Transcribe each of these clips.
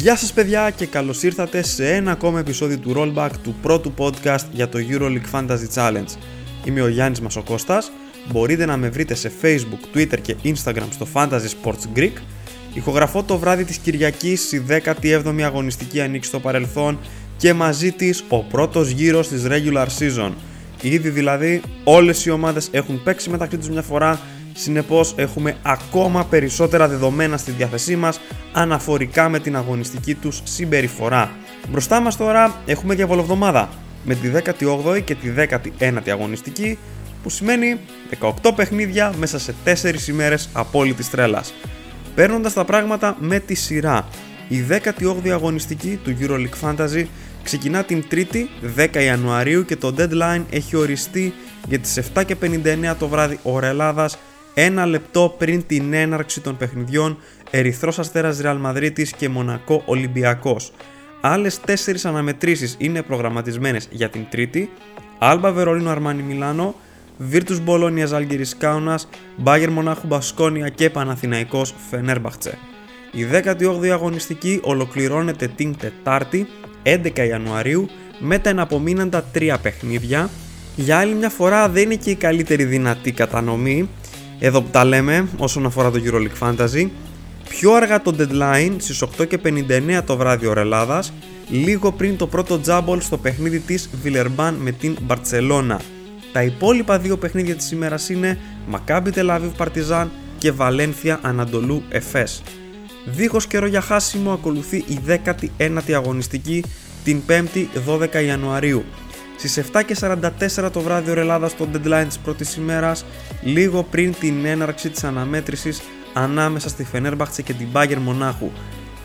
Γεια σας παιδιά και καλώς ήρθατε σε ένα ακόμα επεισόδιο του Rollback του πρώτου podcast για το EuroLeague Fantasy Challenge. Είμαι ο Γιάννης Μασοκώστας, μπορείτε να με βρείτε σε Facebook, Twitter και Instagram στο Fantasy Sports Greek. Ηχογραφώ το βράδυ της Κυριακής η 17η αγωνιστική ανοίξη στο παρελθόν και μαζί της ο πρώτος γύρος της regular season. Ήδη δηλαδή όλες οι ομάδες έχουν παίξει μεταξύ τους μια φορά Συνεπώς έχουμε ακόμα περισσότερα δεδομένα στη διάθεσή μας αναφορικά με την αγωνιστική τους συμπεριφορά. Μπροστά μας τώρα έχουμε διαβολοβδομάδα με τη 18η και τη 19η αγωνιστική που σημαίνει 18 παιχνίδια μέσα σε 4 ημέρες απόλυτης τρέλας. Παίρνοντας τα πράγματα με τη σειρά, η 18η αγωνιστική του EuroLeague Fantasy ξεκινά την 3η 10 Ιανουαρίου και το deadline έχει οριστεί για τις 7.59 το βράδυ ώρα Ελλάδας ένα λεπτό πριν την έναρξη των παιχνιδιών Ερυθρός Αστέρας Ρεάλ Μαδρίτης και Μονακό Ολυμπιακός. Άλλες τέσσερις αναμετρήσεις είναι προγραμματισμένες για την Τρίτη, Άλμπα Βερολίνο Αρμάνι Μιλάνο, Βίρτους Μπολόνια Ζάλγκυρης Κάουνας, Μπάγερ Μονάχου Μπασκόνια και Παναθηναϊκός Φενέρμπαχτσε. Η 18η αγωνιστική ολοκληρώνεται την Τετάρτη 11 Ιανουαρίου με τα εναπομείναντα τρία παιχνίδια. Για άλλη μια φορά δεν είναι και η καλύτερη δυνατή κατανομή εδώ που τα λέμε όσον αφορά το EuroLeague Fantasy. Πιο αργά το deadline στις 8.59 το βράδυ ώρα Ελλάδας, λίγο πριν το πρώτο τζάμπολ στο παιχνίδι της Βιλερμπάν με την Μπαρτσελώνα. Τα υπόλοιπα δύο παιχνίδια της ημέρας είναι Μακάμπι Τελαβίβ Παρτιζάν και Βαλένθια Ανατολού Εφές. Δίχως καιρό για χάσιμο ακολουθεί η 19η αγωνιστική την 5η 12 Ιανουαρίου στις 7.44 το βράδυ ώρα Ελλάδας στο deadline της πρώτης ημέρας, λίγο πριν την έναρξη της αναμέτρησης ανάμεσα στη Φενέρμπαχτσε και την Μπάγκερ Μονάχου.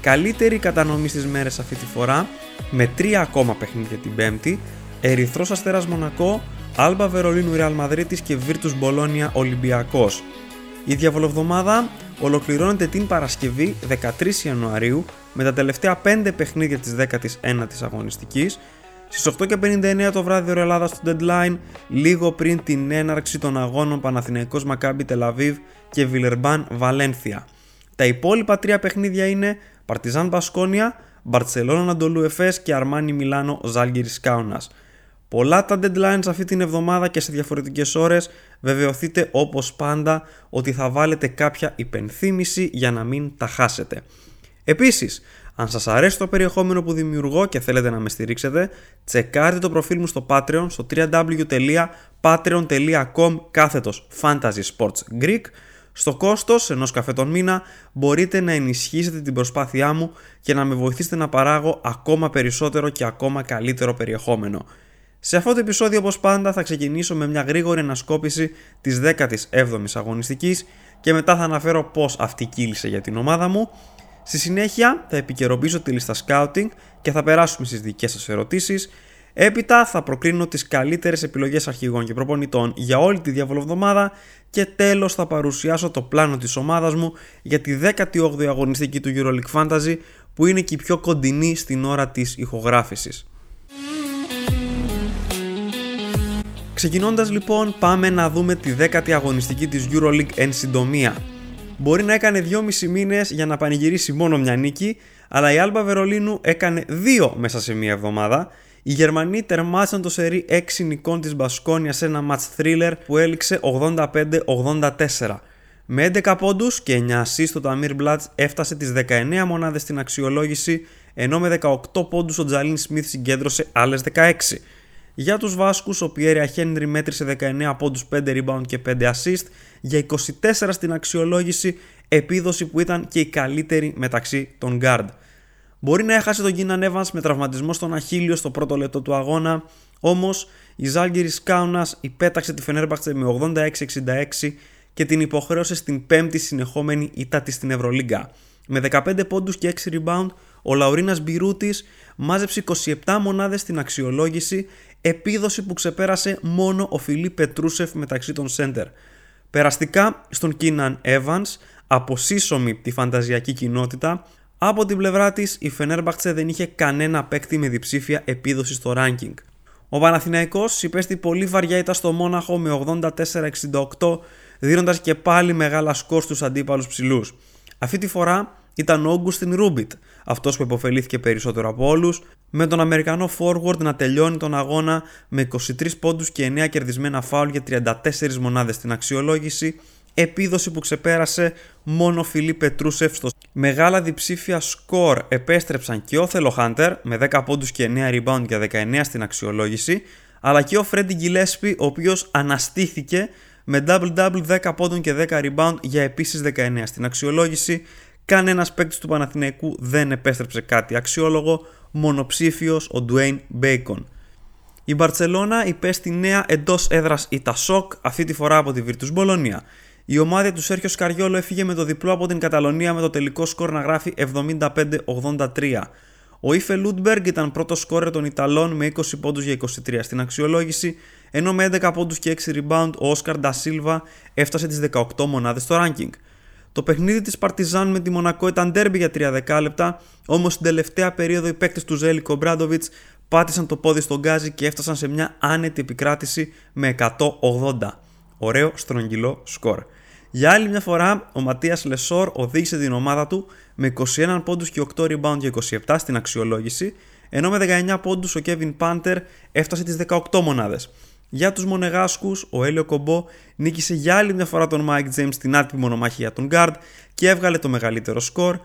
Καλύτερη κατανομή στις μέρες αυτή τη φορά, με τρία ακόμα παιχνίδια την Πέμπτη, Ερυθρός Αστέρας Μονακό, Άλμπα Βερολίνου Ρεάλ Μαδρίτης και Βίρτους Μπολόνια Ολυμπιακός. Η διαβολοβδομάδα ολοκληρώνεται την Παρασκευή 13 Ιανουαρίου με τα τελευταία 5 παιχνίδια της 19ης αγωνιστικής Στις 8.59 το βράδυ ώρα Ελλάδα στο deadline, λίγο πριν την έναρξη των αγώνων Παναθηναϊκός Μακάμπι Τελαβίβ και Βιλερμπάν Βαλένθια. Τα υπόλοιπα τρία παιχνίδια είναι Παρτιζάν Μπασκόνια, Μπαρτσελόνα Ανατολού Εφές και Αρμάνι Μιλάνο Ζάλγκυρη Κάουνας. Πολλά τα deadlines αυτή την εβδομάδα και σε διαφορετικές ώρες βεβαιωθείτε όπως πάντα ότι θα βάλετε κάποια υπενθύμηση για να μην τα χάσετε. Επίσης, αν σας αρέσει το περιεχόμενο που δημιουργώ και θέλετε να με στηρίξετε, τσεκάρτε το προφίλ μου στο Patreon στο www.patreon.com κάθετος Fantasy Sports Greek. Στο κόστος ενός καφέ τον μήνα μπορείτε να ενισχύσετε την προσπάθειά μου και να με βοηθήσετε να παράγω ακόμα περισσότερο και ακόμα καλύτερο περιεχόμενο. Σε αυτό το επεισόδιο όπως πάντα θα ξεκινήσω με μια γρήγορη ανασκόπηση της 17ης αγωνιστικής και μετά θα αναφέρω πώς αυτή κύλησε για την ομάδα μου Στη συνέχεια θα επικαιροποιήσω τη λίστα scouting και θα περάσουμε στις δικές σας ερωτήσεις. Έπειτα θα προκρίνω τις καλύτερες επιλογές αρχηγών και προπονητών για όλη τη διαβολοβδομάδα και τέλος θα παρουσιάσω το πλάνο της ομάδας μου για τη 18η αγωνιστική του EuroLeague Fantasy που είναι και η πιο κοντινή στην ώρα της ηχογράφησης. Ξεκινώντας λοιπόν πάμε να δούμε τη 10η αγωνιστική της EuroLeague εν συντομία. Μπορεί να έκανε 2,5 μήνες για να πανηγυρίσει μόνο μια νίκη, αλλά η Άλμπα Βερολίνου έκανε 2 μέσα σε μία εβδομάδα. Οι Γερμανοί τερμάσαν το σερί 6 νικών της Μπασκόνιας σε ένα match thriller που έληξε 85-84. Με 11 πόντους και 9 assist το Ταμίρ Μπλάτς έφτασε τις 19 μονάδες στην αξιολόγηση ενώ με 18 πόντους ο Τζαλίν Σμιθ συγκέντρωσε άλλες 16. Για τους Βάσκους, ο Πιέρια Χένρι μέτρησε 19 πόντους, 5 rebound και 5 assist για 24 στην αξιολόγηση, επίδοση που ήταν και η καλύτερη μεταξύ των guard. Μπορεί να έχασε τον Κίναν Evans με τραυματισμό στον Αχίλιο στο πρώτο λεπτό του αγώνα, όμως η Ζάλγκυρη Κάουνας υπέταξε τη Φενέρμπαχτσε με 86-66 και την υποχρέωσε στην πέμπτη συνεχόμενη ήττα της στην Ευρωλίγκα. Με 15 πόντους και 6 rebound, ο Λαουρίνας Μπιρούτης μάζεψε 27 μονάδες στην αξιολόγηση, επίδοση που ξεπέρασε μόνο ο Φιλίπ Πετρούσεφ μεταξύ των center. Περαστικά στον Κίναν Evans, αποσύσσωμη τη φανταζιακή κοινότητα, από την πλευρά της η Φενέρμπαχτσε δεν είχε κανένα παίκτη με διψήφια επίδοση στο ranking. Ο Παναθηναϊκός υπέστη πολύ βαριά ήττα στο Μόναχο με 84-68, δίνοντας και πάλι μεγάλα σκορ στους αντίπαλους ψηλούς. Αυτή τη φορά ήταν ο Όγκουστιν Ρούμπιτ, αυτός που υποφελήθηκε περισσότερο από όλους, με τον Αμερικανό forward να τελειώνει τον αγώνα με 23 πόντους και 9 κερδισμένα φάουλ για 34 μονάδες. Στην αξιολόγηση, επίδοση που ξεπέρασε μόνο ο Φιλίπ Πετρούσεφ στο μεγάλα διψήφια σκορ επέστρεψαν και ο Θελο Χάντερ με 10 πόντους και 9 rebound για 19 στην αξιολόγηση αλλά και ο Φρέντι Γκιλέσπι ο οποίος αναστήθηκε με double-double 10 πόντων και 10 rebound για επίσης 19 στην αξιολόγηση κανένας παίκτης του Παναθηναϊκού δεν επέστρεψε κάτι αξιόλογο μονοψήφιος ο Dwayne Bacon η Μπαρτσελώνα υπέστη νέα εντός έδρας ήττα σοκ, αυτή τη φορά από τη Virtus Μπολονία. Η ομάδα του Σέρχιο Σκαριόλο έφυγε με το διπλό από την Καταλωνία με το τελικό σκορ να γράφει 75-83. Ο Ιφε Λούντμπεργκ ήταν πρώτος σκόρερ των Ιταλών με 20 πόντους για 23 στην αξιολόγηση, ενώ με 11 πόντους και 6 rebound ο Όσκαρ Ντασίλβα έφτασε τις 18 μονάδες στο ranking. Το παιχνίδι της Παρτιζάν με τη Μονακό ήταν ντέρμπι για 3 δεκάλεπτα, όμως στην τελευταία περίοδο οι παίκτες του Ζέλικο Ομπράντοβιτς πάτησαν το πόδι στο γκάζι και έφτασαν σε μια άνετη επικράτηση με 180. Ωραίο στρογγυλό σκορ. Για άλλη μια φορά, ο Ματίας Λεσόρ οδήγησε την ομάδα του με 21 πόντους και 8 rebound για 27 στην αξιολόγηση, ενώ με 19 πόντους ο Kevin Πάντερ έφτασε τις 18 μονάδες. Για τους Μονεγάσκους, ο Έλιο Κομπό νίκησε για άλλη μια φορά τον Mike James στην άτυπη μονομαχία για τον Guard και έβγαλε το μεγαλύτερο σκορ,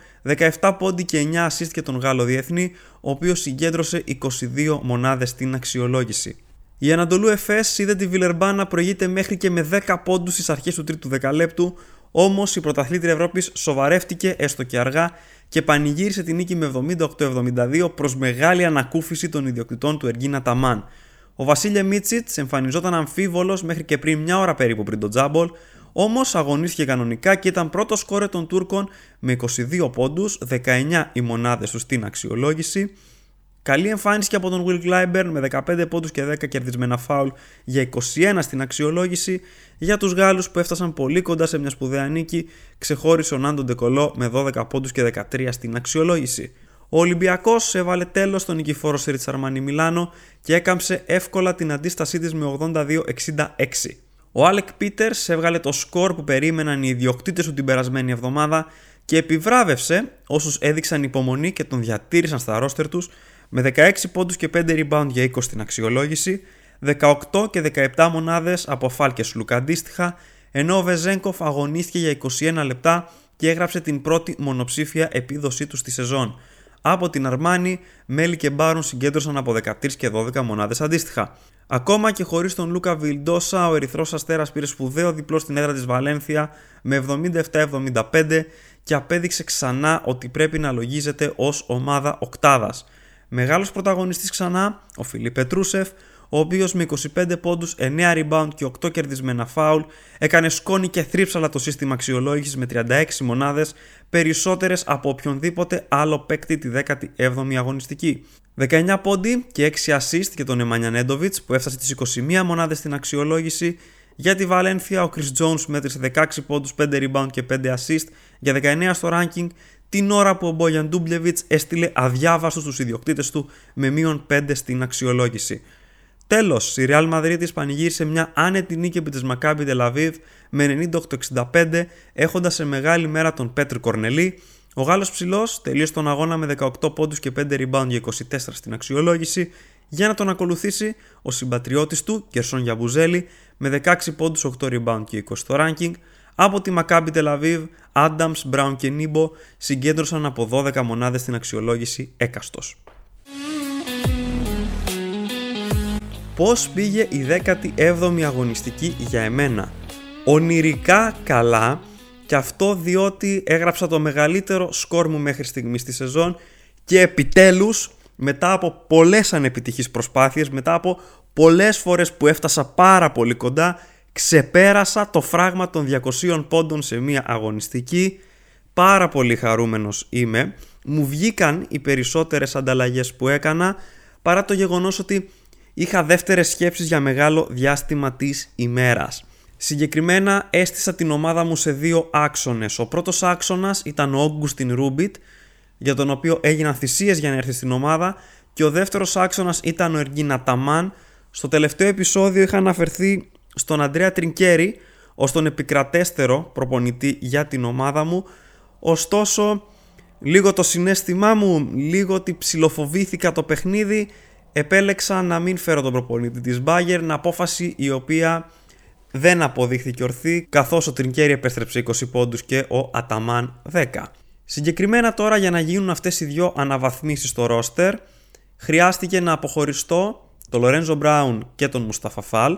17 πόντι και 9 assist για τον Γάλλο Διεθνή, ο οποίος συγκέντρωσε 22 μονάδες στην αξιολόγηση. Η Ανατολού Εφές είδε τη Βιλερμπάν να προηγείται μέχρι και με 10 πόντους στις αρχές του τρίτου δεκαλέπτου, όμως η πρωταθλήτρια Ευρώπης σοβαρεύτηκε έστω και αργά και πανηγύρισε την νίκη με 78-72 προς μεγάλη ανακούφιση των ιδιοκτητών του Εργίνα Ταμάν. Ο Βασίλια Μίτσιτς εμφανιζόταν αμφίβολος μέχρι και πριν μια ώρα περίπου πριν τον Τζάμπολ, όμως αγωνίστηκε κανονικά και ήταν πρώτος σκόρε των Τούρκων με 22 πόντους, 19 οι μονάδες τους στην αξιολόγηση. Καλή εμφάνιση και από τον Will Clyburn με 15 πόντους και 10 κερδισμένα φάουλ για 21 στην αξιολόγηση. Για τους Γάλλους που έφτασαν πολύ κοντά σε μια σπουδαία νίκη, ξεχώρισε ο Νάντο Ντεκολό με 12 πόντους και 13 στην αξιολόγηση. Ο Ολυμπιακός έβαλε τέλος στον νικηφόρο Σίριτ Αρμάνι Μιλάνο και έκαμψε εύκολα την αντίστασή της με 82-66. Ο Άλεκ Πίτερς έβγαλε το σκορ που περίμεναν οι ιδιοκτήτες του την περασμένη εβδομάδα και επιβράβευσε όσους έδειξαν υπομονή και τον διατήρησαν στα ρόστερ τους με 16 πόντους και 5 rebound για 20 στην αξιολόγηση, 18 και 17 μονάδες από Φάλ Σλουκ αντίστοιχα, ενώ ο Βεζέγκοφ αγωνίστηκε για 21 λεπτά και έγραψε την πρώτη μονοψήφια επίδοσή του στη σεζόν. Από την Αρμάνι, Μέλι και Μπάρουν συγκέντρωσαν από 13 και 12 μονάδες αντίστοιχα. Ακόμα και χωρίς τον Λούκα Βιλντόσα, ο Ερυθρός Αστέρας πήρε σπουδαίο διπλό στην έδρα της Βαλένθια με 77-75 και απέδειξε ξανά ότι πρέπει να λογίζεται ως ομάδα οκτάδας. Μεγάλος πρωταγωνιστής ξανά, ο Φιλίπ Πετρούσεφ, ο οποίος με 25 πόντους, 9 rebound και 8 κερδισμένα φάουλ έκανε σκόνη και θρύψαλα το σύστημα αξιολόγησης με 36 μονάδες, περισσότερες από οποιονδήποτε άλλο παίκτη τη 17η αγωνιστική. 19 πόντι και 6 assist για τον Εμάνια Νέντοβιτ που έφτασε τις 21 μονάδες στην αξιολόγηση. Για τη Βαλένθια, ο Chris Jones μέτρησε 16 πόντους, 5 rebound και 5 assist για 19 στο ranking την ώρα που ο Μπόγιαν Ντούμπλεβιτ έστειλε αδιάβαστος στους ιδιοκτήτες του με μείον 5 στην αξιολόγηση. Τέλος, η Real Madrid πανηγύρισε μια άνετη νίκη επί της Maccabi Tel Aviv με 98-65, έχοντας σε μεγάλη μέρα τον Πέτρ Κορνελή. Ο Γάλλος ψηλός τελείωσε τον αγώνα με 18 πόντους και 5 rebound για 24 στην αξιολόγηση, για να τον ακολουθήσει ο συμπατριώτης του, Κερσόν Γιαμπουζέλη, με 16 πόντους, 8 rebound και 20 στο ranking, από τη Maccabi Tel Aviv, Adams, Brown και Nibo συγκέντρωσαν από 12 μονάδες στην αξιολόγηση έκαστος. Πώς πήγε η 17η αγωνιστική για εμένα. Ονειρικά καλά και αυτό διότι έγραψα το μεγαλύτερο σκορ μου μέχρι στιγμής στη σεζόν και επιτέλους μετά από πολλές ανεπιτυχείς προσπάθειες, μετά από πολλές φορές που έφτασα πάρα πολύ κοντά ξεπέρασα το φράγμα των 200 πόντων σε μια αγωνιστική πάρα πολύ χαρούμενος είμαι μου βγήκαν οι περισσότερες ανταλλαγές που έκανα παρά το γεγονός ότι είχα δεύτερες σκέψεις για μεγάλο διάστημα της ημέρας Συγκεκριμένα έστησα την ομάδα μου σε δύο άξονες. Ο πρώτος άξονας ήταν ο Όγκουστιν Ρούμπιτ, για τον οποίο έγιναν θυσίες για να έρθει στην ομάδα, και ο δεύτερος άξονας ήταν ο Εργίνα Ταμάν. Στο τελευταίο επεισόδιο είχα αναφερθεί στον Αντρέα Τρινκέρι ως τον επικρατέστερο προπονητή για την ομάδα μου ωστόσο λίγο το συνέστημά μου, λίγο ότι ψιλοφοβήθηκα το παιχνίδι, επέλεξα να μην φέρω τον προπονητή της Bayern, απόφαση η οποία δεν αποδείχθηκε ορθή, καθώς ο Τρινκέρι επέστρεψε 20 πόντους και ο Αταμάν 10. Συγκεκριμένα τώρα για να γίνουν αυτές οι δυο αναβαθμίσεις στο ρόστερ, χρειάστηκε να αποχωριστώ το Λορένζο Μπράουν και τον Μουσταφα Φάλ.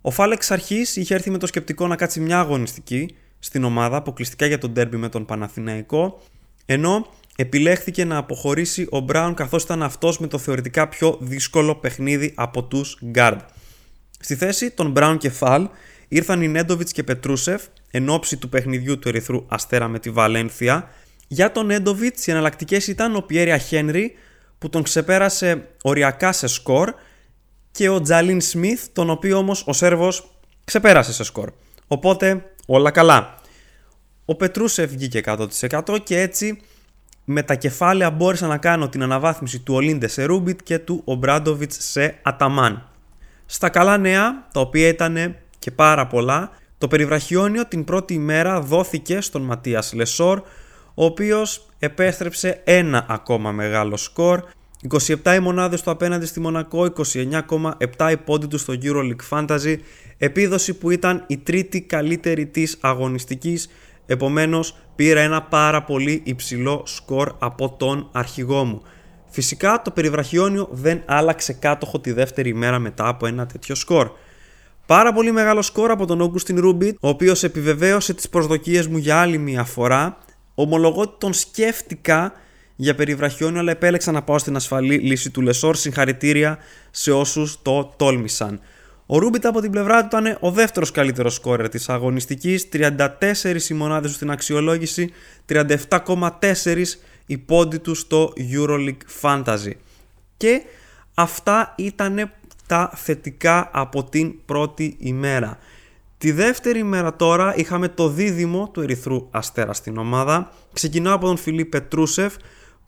Ο Φάλ εξ αρχής είχε έρθει με το σκεπτικό να κάτσει μια αγωνιστική στην ομάδα αποκλειστικά για τον τέρμπι με τον Παναθηναϊκό, ενώ επιλέχθηκε να αποχωρήσει ο Μπράουν καθώς ήταν αυτός με το θεωρητικά πιο δύσκολο παιχνίδι από τους Guard. Στη θέση των Μπράουν και Φαλ ήρθαν οι Νέντοβιτς και Πετρούσεφ εν ώψη του παιχνιδιού του Ερυθρού Αστέρα με τη Βαλένθια. Για τον Νέντοβιτς οι εναλλακτικές ήταν ο Πιέρια Χένρι που τον ξεπέρασε οριακά σε σκορ και ο Τζαλίν Σμιθ τον οποίο όμως ο Σέρβος ξεπέρασε σε σκορ. Οπότε όλα καλά. Ο Πετρούσεφ βγήκε 100% και έτσι με τα κεφάλαια μπόρεσα να κάνω την αναβάθμιση του Ολίντε σε Ρούμπιτ και του Ομπράντοβιτς σε Αταμάν. Στα καλά νέα, τα οποία ήταν και πάρα πολλά, το περιβραχιόνιο την πρώτη ημέρα δόθηκε στον Ματίας Λεσόρ, ο οποίος επέστρεψε ένα ακόμα μεγάλο σκορ, 27 οι μονάδες του απέναντι στη Μονακό, 29,7 οι του στο EuroLeague Fantasy, επίδοση που ήταν η τρίτη καλύτερη της αγωνιστικής Επομένως πήρα ένα πάρα πολύ υψηλό σκορ από τον αρχηγό μου. Φυσικά το περιβραχιόνιο δεν άλλαξε κάτοχο τη δεύτερη μέρα μετά από ένα τέτοιο σκορ. Πάρα πολύ μεγάλο σκορ από τον Όγκουστιν Ρούμπιτ, ο οποίος επιβεβαίωσε τις προσδοκίες μου για άλλη μια φορά. Ομολογώ ότι τον σκέφτηκα για περιβραχιόνιο, αλλά επέλεξα να πάω στην ασφαλή λύση του Λεσόρ. Συγχαρητήρια σε όσους το τόλμησαν. Ο Ρούμπιτ από την πλευρά του ήταν ο δεύτερος καλύτερος σκόρερ της αγωνιστικής, 34 οι μονάδες του στην αξιολόγηση, 37,4 οι πόντι του στο Euroleague Fantasy. Και αυτά ήταν τα θετικά από την πρώτη ημέρα. Τη δεύτερη ημέρα τώρα είχαμε το δίδυμο του Ερυθρού Αστέρα στην ομάδα. Ξεκινάω από τον Φιλίπ Πετρούσεφ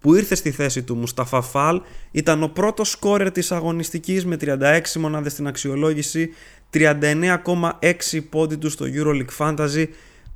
που ήρθε στη θέση του Μουσταφά Φάλ, ήταν ο πρώτος σκόρερ της αγωνιστικής με 36 μονάδες στην αξιολόγηση, 39,6 πόντι του στο EuroLeague Fantasy,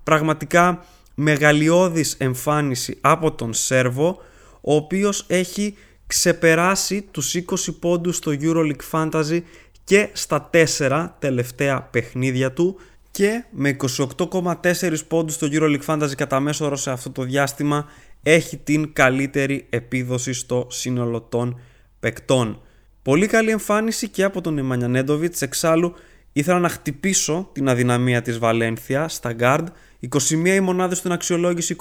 πραγματικά μεγαλειώδης εμφάνιση από τον Σέρβο, ο οποίος έχει ξεπεράσει τους 20 πόντους στο EuroLeague Fantasy και στα 4 τελευταία παιχνίδια του και με 28,4 πόντους στο EuroLeague Fantasy κατά μέσο όρο σε αυτό το διάστημα έχει την καλύτερη επίδοση στο σύνολο των παικτών. Πολύ καλή εμφάνιση και από τον Εμμανιανέντοβιτς, εξάλλου ήθελα να χτυπήσω την αδυναμία της Βαλένθια στα guard, 21 οι μονάδες στην αξιολόγηση,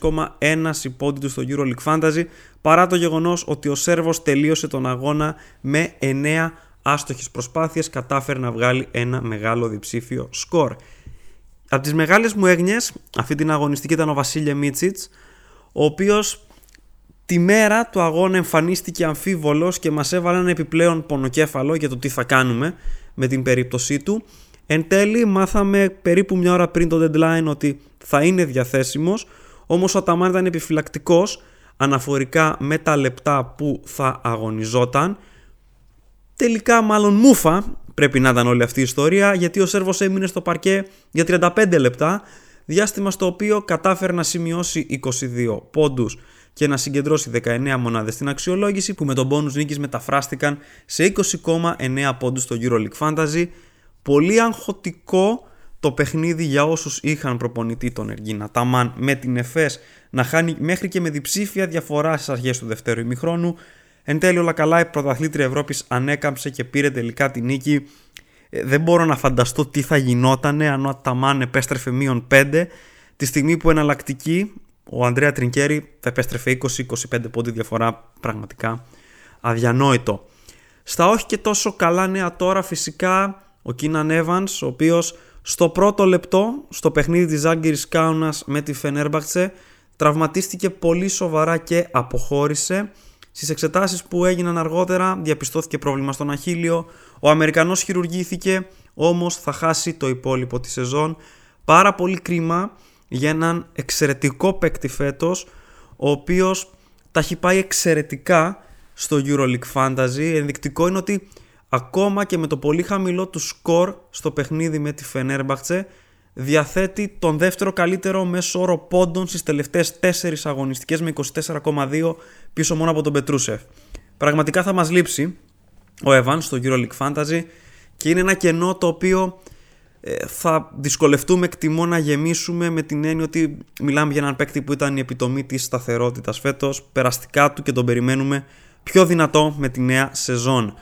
23,1 υπόντι τους στο EuroLeague Fantasy, παρά το γεγονός ότι ο Σέρβος τελείωσε τον αγώνα με 9 άστοχες προσπάθειες, κατάφερε να βγάλει ένα μεγάλο διψήφιο σκορ. Από τις μεγάλες μου έγνοιες, αυτή την αγωνιστική ήταν ο Βασίλια Μίτσιτς, ο οποίος τη μέρα του αγώνα εμφανίστηκε αμφίβολος και μας έβαλε ένα επιπλέον πονοκέφαλο για το τι θα κάνουμε με την περίπτωσή του. Εν τέλει μάθαμε περίπου μια ώρα πριν το deadline ότι θα είναι διαθέσιμος, όμως ο Ταμάν ήταν επιφυλακτικός αναφορικά με τα λεπτά που θα αγωνιζόταν. Τελικά μάλλον μούφα πρέπει να ήταν όλη αυτή η ιστορία γιατί ο Σέρβος έμεινε στο παρκέ για 35 λεπτά διάστημα στο οποίο κατάφερε να σημειώσει 22 πόντους και να συγκεντρώσει 19 μονάδες στην αξιολόγηση που με τον πόνους νίκης μεταφράστηκαν σε 20,9 πόντους στο EuroLeague Fantasy. Πολύ αγχωτικό το παιχνίδι για όσους είχαν προπονητή τον Εργίνα Ταμάν με την ΕΦΕΣ να χάνει μέχρι και με διψήφια διαφορά στις αρχές του δευτέρου ημιχρόνου. Εν τέλει όλα καλά η πρωταθλήτρια Ευρώπης ανέκαμψε και πήρε τελικά την νίκη ε, δεν μπορώ να φανταστώ τι θα γινότανε αν ο Αταμάν επέστρεφε μείον 5 τη στιγμή που εναλλακτική ο Ανδρέα Τρινκέρι θα επέστρεφε 20-25 πόντι διαφορά πραγματικά αδιανόητο. Στα όχι και τόσο καλά νέα τώρα φυσικά ο Κίναν Evans ο οποίος στο πρώτο λεπτό στο παιχνίδι της Άγκυρης Κάουνας με τη Φενέρμπαχτσε τραυματίστηκε πολύ σοβαρά και αποχώρησε Στις εξετάσεις που έγιναν αργότερα διαπιστώθηκε πρόβλημα στον Αχίλιο. Ο Αμερικανός χειρουργήθηκε, όμως θα χάσει το υπόλοιπο της σεζόν. Πάρα πολύ κρίμα για έναν εξαιρετικό παίκτη φέτος, ο οποίος τα έχει πάει εξαιρετικά στο EuroLeague Fantasy. Ενδεικτικό είναι ότι ακόμα και με το πολύ χαμηλό του σκορ στο παιχνίδι με τη Φενέρμπαχτσε διαθέτει τον δεύτερο καλύτερο μέσο όρο πόντων στις τελευταίες 4 αγωνιστικές με 24,2 πίσω μόνο από τον Πετρούσεφ. Πραγματικά θα μας λείψει ο Evans στο EuroLeague Fantasy και είναι ένα κενό το οποίο ε, θα δυσκολευτούμε εκτιμώ να γεμίσουμε με την έννοια ότι μιλάμε για έναν παίκτη που ήταν η επιτομή της σταθερότητας φέτος, περαστικά του και τον περιμένουμε πιο δυνατό με τη νέα σεζόν.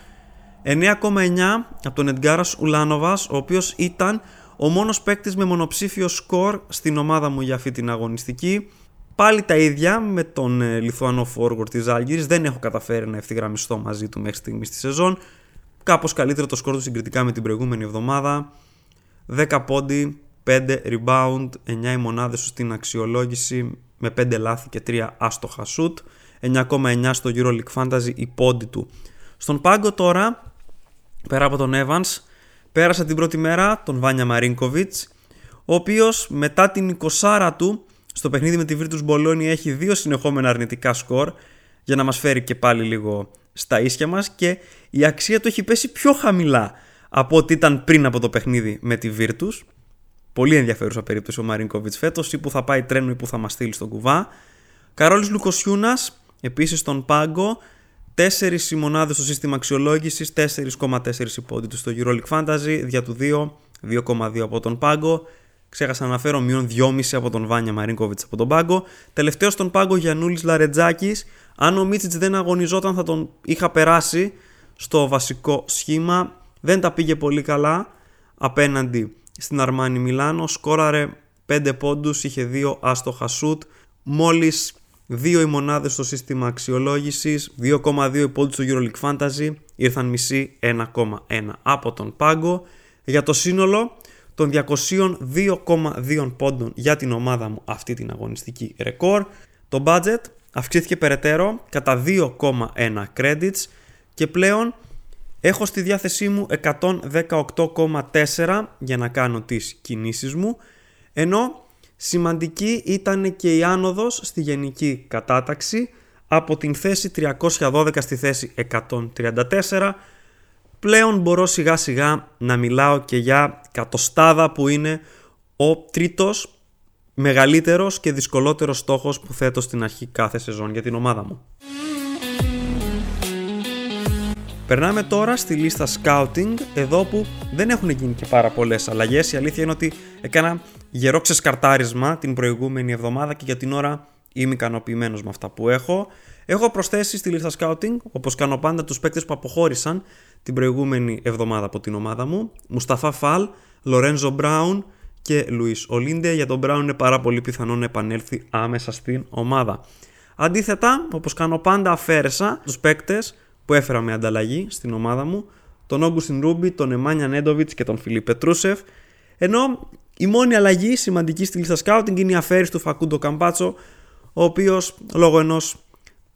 9,9 από τον Εντγκάρας Ουλάνοβας, ο οποίος ήταν ο μόνος παίκτης με μονοψήφιο σκορ στην ομάδα μου για αυτή την αγωνιστική. Πάλι τα ίδια με τον ε, Λιθουανό forward της Άλγηρης. Δεν έχω καταφέρει να ευθυγραμμιστώ μαζί του μέχρι στιγμής στη σεζόν. Κάπως καλύτερο το σκορ του συγκριτικά με την προηγούμενη εβδομάδα. 10 πόντι, 5 rebound, 9 οι μονάδες στην αξιολόγηση με 5 λάθη και 3 άστοχα shoot. 9,9 στο EuroLeague Fantasy η πόντι του. Στον πάγκο τώρα, πέρα από τον Evans, πέρασα την πρώτη μέρα τον Βάνια Μαρίνκοβιτς, ο οποίος μετά την 20 του στο παιχνίδι με τη Virtus Bologna έχει δύο συνεχόμενα αρνητικά σκορ για να μας φέρει και πάλι λίγο στα ίσια μας και η αξία του έχει πέσει πιο χαμηλά από ό,τι ήταν πριν από το παιχνίδι με τη Virtus. Πολύ ενδιαφέρουσα περίπτωση ο Μαρίνκοβιτς φέτος ή που θα πάει τρένο ή που θα μας στείλει στον κουβά. Καρόλης Λουκοσιούνας, επίσης στον πάγκο. 4 οι μονάδες στο σύστημα αξιολόγησης, 4,4 υπόντι του στο EuroLeague Fantasy, δια του 2, 2,2 από τον πάγκο. Ξέχασα να αναφέρω μείον 2,5 από τον Βάνια Μαρίνκοβιτς από τον πάγκο. Τελευταίο στον πάγκο Γιανούλη Λαρετζάκης. Αν ο Μίτσιτς δεν αγωνιζόταν, θα τον είχα περάσει στο βασικό σχήμα. Δεν τα πήγε πολύ καλά απέναντι στην Αρμάνι Μιλάνο. Σκόραρε 5 πόντους, είχε 2 άστοχα σουτ. Μόλις 2 οι μονάδες στο σύστημα αξιολόγησης, 2,2 οι πόντους στο EuroLeague Fantasy, ήρθαν μισή 1,1 από τον πάγκο. Για το σύνολο των 202,2 πόντων για την ομάδα μου αυτή την αγωνιστική ρεκόρ. Το budget αυξήθηκε περαιτέρω κατά 2,1 credits και πλέον Έχω στη διάθεσή μου 118,4 για να κάνω τις κινήσεις μου, ενώ σημαντική ήταν και η άνοδος στη γενική κατάταξη από την θέση 312 στη θέση 134. Πλέον μπορώ σιγά σιγά να μιλάω και για κατοστάδα που είναι ο τρίτος μεγαλύτερος και δυσκολότερος στόχος που θέτω στην αρχή κάθε σεζόν για την ομάδα μου. Περνάμε τώρα στη λίστα scouting, εδώ που δεν έχουν γίνει και πάρα πολλές αλλαγές. Η αλήθεια είναι ότι έκανα γερό ξεσκαρτάρισμα την προηγούμενη εβδομάδα και για την ώρα είμαι ικανοποιημένος με αυτά που έχω. Έχω προσθέσει στη λίστα scouting, όπως κάνω πάντα, τους παίκτες που αποχώρησαν την προηγούμενη εβδομάδα από την ομάδα μου. Μουσταφά Φαλ, Λορένζο Μπράουν και Λουίς Ολίντε. Για τον Μπράουν είναι πάρα πολύ πιθανό να επανέλθει άμεσα στην ομάδα. Αντίθετα, όπως κάνω πάντα, αφαίρεσα τους παίκτες που έφερα με ανταλλαγή στην ομάδα μου, τον Όγκουστιν Ρούμπι, τον Εμάνια Νέντοβιτς και τον Φιλίπ Πετρούσεφ. Ενώ η μόνη αλλαγή σημαντική στη λίστα σκάουτινγκ είναι η αφαίρεση του Φακούντο Καμπάτσο, ο οποίος λόγω ενός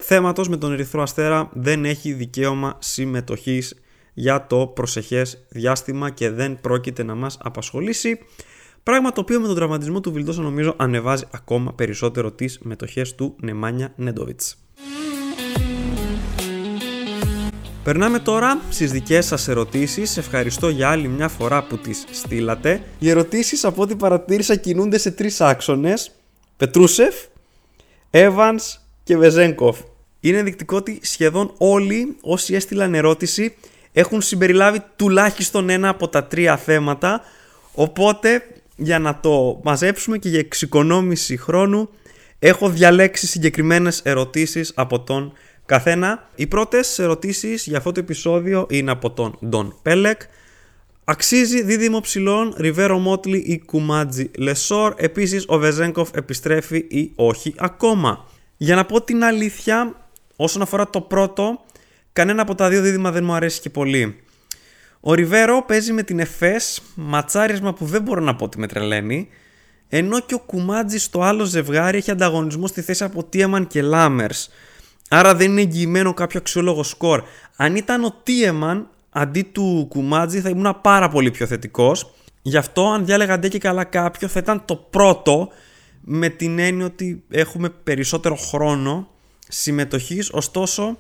θέματος με τον Ερυθρό Αστέρα δεν έχει δικαίωμα συμμετοχής για το προσεχές διάστημα και δεν πρόκειται να μας απασχολήσει. Πράγμα το οποίο με τον τραυματισμό του Βιλντόσα νομίζω ανεβάζει ακόμα περισσότερο τις μετοχές του Νεμάνια Νέντοβιτς. Περνάμε τώρα στις δικές σας ερωτήσεις. Ευχαριστώ για άλλη μια φορά που τις στείλατε. Οι ερωτήσεις από ό,τι παρατήρησα κινούνται σε τρεις άξονες. Πετρούσεφ, Evans και Βεζέγκοφ. Είναι ενδεικτικό ότι σχεδόν όλοι όσοι έστειλαν ερώτηση έχουν συμπεριλάβει τουλάχιστον ένα από τα τρία θέματα. Οπότε για να το μαζέψουμε και για εξοικονόμηση χρόνου έχω διαλέξει συγκεκριμένες ερωτήσεις από τον καθένα. Οι πρώτες ερωτήσεις για αυτό το επεισόδιο είναι από τον Ντον Πέλεκ. Αξίζει δίδυμο ψηλών Ριβέρο Μότλι ή Κουμάτζι Λεσόρ. Επίσης ο Βεζέγκοφ επιστρέφει ή όχι ακόμα. Για να πω την αλήθεια, όσον αφορά το πρώτο, κανένα από τα δύο δίδυμα δεν μου αρέσει και πολύ. Ο Ριβέρο παίζει με την Εφές, ματσάρισμα που δεν μπορώ να πω ότι με τρελαίνει, ενώ και ο Κουμάτζι στο άλλο ζευγάρι έχει ανταγωνισμό στη θέση από Τίεμαν και Λάμερς. Άρα δεν είναι εγγυημένο κάποιο αξιόλογο σκορ. Αν ήταν ο Τίεμαν αντί του Κουμάτζη θα ήμουν πάρα πολύ πιο θετικός. Γι' αυτό αν διάλεγα αντί και καλά κάποιο θα ήταν το πρώτο με την έννοια ότι έχουμε περισσότερο χρόνο συμμετοχής ωστόσο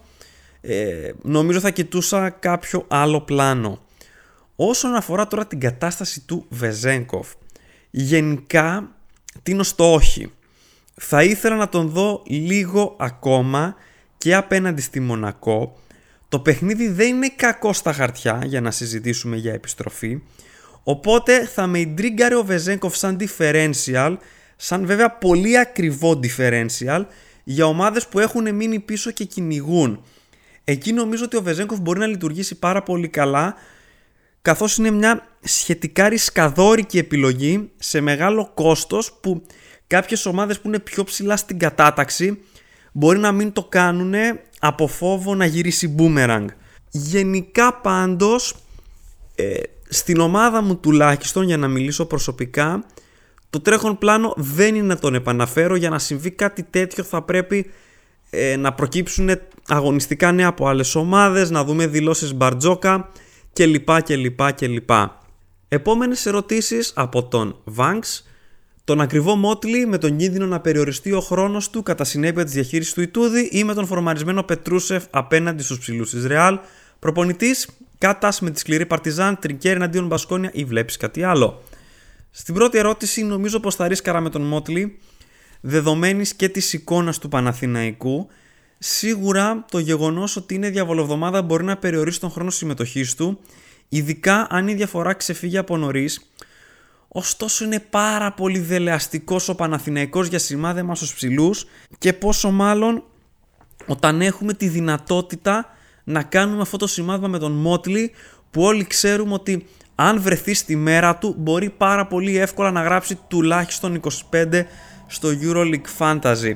ε, νομίζω θα κοιτούσα κάποιο άλλο πλάνο. Όσον αφορά τώρα την κατάσταση του Βεζέγκοφ Γενικά, τίνω στο όχι. Θα ήθελα να τον δω λίγο ακόμα και απέναντι στη Μονακό. Το παιχνίδι δεν είναι κακό στα χαρτιά για να συζητήσουμε για επιστροφή. Οπότε θα με ιντρίγκαρε ο Βεζέγκοφ σαν differential, σαν βέβαια πολύ ακριβό differential για ομάδες που έχουν μείνει πίσω και κυνηγούν. Εκεί νομίζω ότι ο Βεζέγκοφ μπορεί να λειτουργήσει πάρα πολύ καλά καθώς είναι μια σχετικά ρισκαδόρικη επιλογή σε μεγάλο κόστος που κάποιες ομάδες που είναι πιο ψηλά στην κατάταξη μπορεί να μην το κάνουν από φόβο να γυρίσει boomerang. Γενικά πάντως ε, στην ομάδα μου τουλάχιστον για να μιλήσω προσωπικά το τρέχον πλάνο δεν είναι να τον επαναφέρω για να συμβεί κάτι τέτοιο θα πρέπει ε, να προκύψουν αγωνιστικά νέα από άλλες ομάδες, να δούμε δηλώσεις Μπαρτζόκα και λοιπά Επόμενες ερωτήσεις από τον Vanks τον ακριβό Μότλι με τον κίνδυνο να περιοριστεί ο χρόνος του κατά συνέπεια της διαχείρισης του Ιτούδη ή με τον φορμαρισμένο Πετρούσεφ απέναντι στους ψηλούς της Ρεάλ. Προπονητής, κάτας με τη σκληρή Παρτιζάν, τρικέρ εναντίον Μπασκόνια ή βλέπεις κάτι άλλο. Στην πρώτη ερώτηση, νομίζω πως θα ρίσκαρα με τον Μότλι, δεδομένης και της εικόνας του Παναθηναϊκού. Σίγουρα το γεγονός ότι είναι διαβολοβδομάδα μπορεί να περιορίσει τον χρόνο συμμετοχής του, ειδικά αν η διαφορά ξεφύγει από νωρίς Ωστόσο είναι πάρα πολύ δελεαστικός ο Παναθηναϊκός για σημάδεμα στους ψηλούς και πόσο μάλλον όταν έχουμε τη δυνατότητα να κάνουμε αυτό το σημάδεμα με τον Μότλι που όλοι ξέρουμε ότι αν βρεθείς στη μέρα του μπορεί πάρα πολύ εύκολα να γράψει τουλάχιστον 25 στο EuroLeague Fantasy.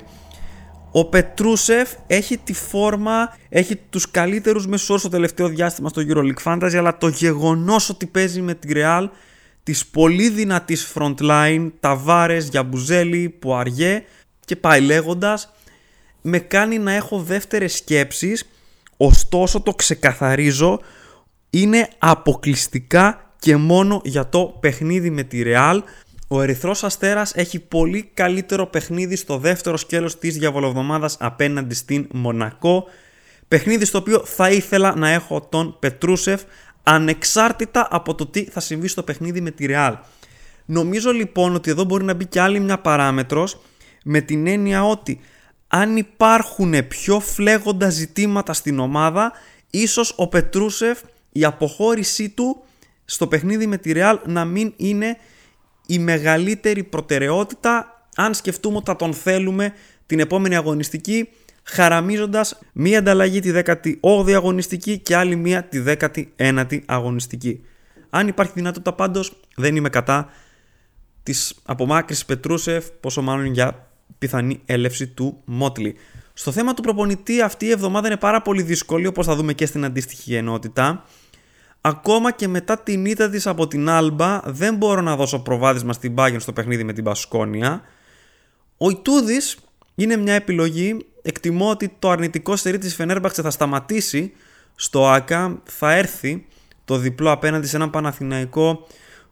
Ο Πετρούσεφ έχει τη φόρμα, έχει τους καλύτερους μεσόρους στο τελευταίο διάστημα στο EuroLeague Fantasy αλλά το γεγονός ότι παίζει με την Real της πολύ δυνατής frontline, Ταβάρες, Γιαμπουζέλη, Πουαριέ και πάει λέγοντας, με κάνει να έχω δεύτερες σκέψεις, ωστόσο το ξεκαθαρίζω, είναι αποκλειστικά και μόνο για το παιχνίδι με τη Real. Ο Ερυθρός Αστέρας έχει πολύ καλύτερο παιχνίδι στο δεύτερο σκέλος της διαβολοβδομάδας απέναντι στην Μονακό. Παιχνίδι στο οποίο θα ήθελα να έχω τον Πετρούσεφ ανεξάρτητα από το τι θα συμβεί στο παιχνίδι με τη Real. Νομίζω λοιπόν ότι εδώ μπορεί να μπει και άλλη μια παράμετρος με την έννοια ότι αν υπάρχουν πιο φλέγοντα ζητήματα στην ομάδα ίσως ο Πετρούσεφ η αποχώρησή του στο παιχνίδι με τη Real να μην είναι η μεγαλύτερη προτεραιότητα αν σκεφτούμε ότι θα τον θέλουμε την επόμενη αγωνιστική χαραμίζοντας μία ανταλλαγή τη 18η αγωνιστική και άλλη μία τη 19η αγωνιστική. Αν υπάρχει δυνατότητα πάντως, δεν είμαι κατά της απομάκρυσης Πετρούσεφ, πόσο μάλλον για πιθανή έλευση του Μότλι. Στο θέμα του προπονητή, αυτή η εβδομάδα είναι πάρα πολύ δύσκολη, όπως θα δούμε και στην αντίστοιχη ενότητα. Ακόμα και μετά την ήττα της από την Άλμπα, δεν μπορώ να δώσω προβάδισμα στην Bayern στο παιχνίδι με την Πασκόνια. Ο Ιτούδης είναι μια επιλογή εκτιμώ ότι το αρνητικό στερή της Φενέρμπαξε θα σταματήσει στο ΆΚΑ, θα έρθει το διπλό απέναντι σε έναν Παναθηναϊκό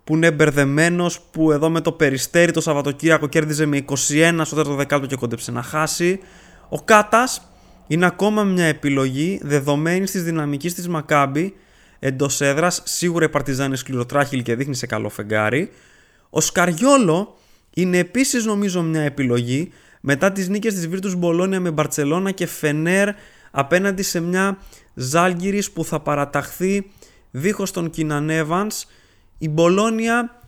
που είναι μπερδεμένος, που εδώ με το περιστέρι το Σαββατοκύριακο κέρδιζε με 21 στο τέταρτο δεκάλεπτο και κόντεψε να χάσει. Ο Κάτας είναι ακόμα μια επιλογή δεδομένη της δυναμικής της Μακάμπη εντός έδρας. Σίγουρα η Παρτιζάν είναι σκληροτράχυλη και δείχνει σε καλό φεγγάρι. Ο Σκαριόλο είναι επίσης νομίζω μια επιλογή μετά τις νίκες της Virtus Μπολόνια με Μπαρτσελώνα και Φενέρ απέναντι σε μια Ζάλγκυρης που θα παραταχθεί δίχως τον Κίναν η Μπολόνια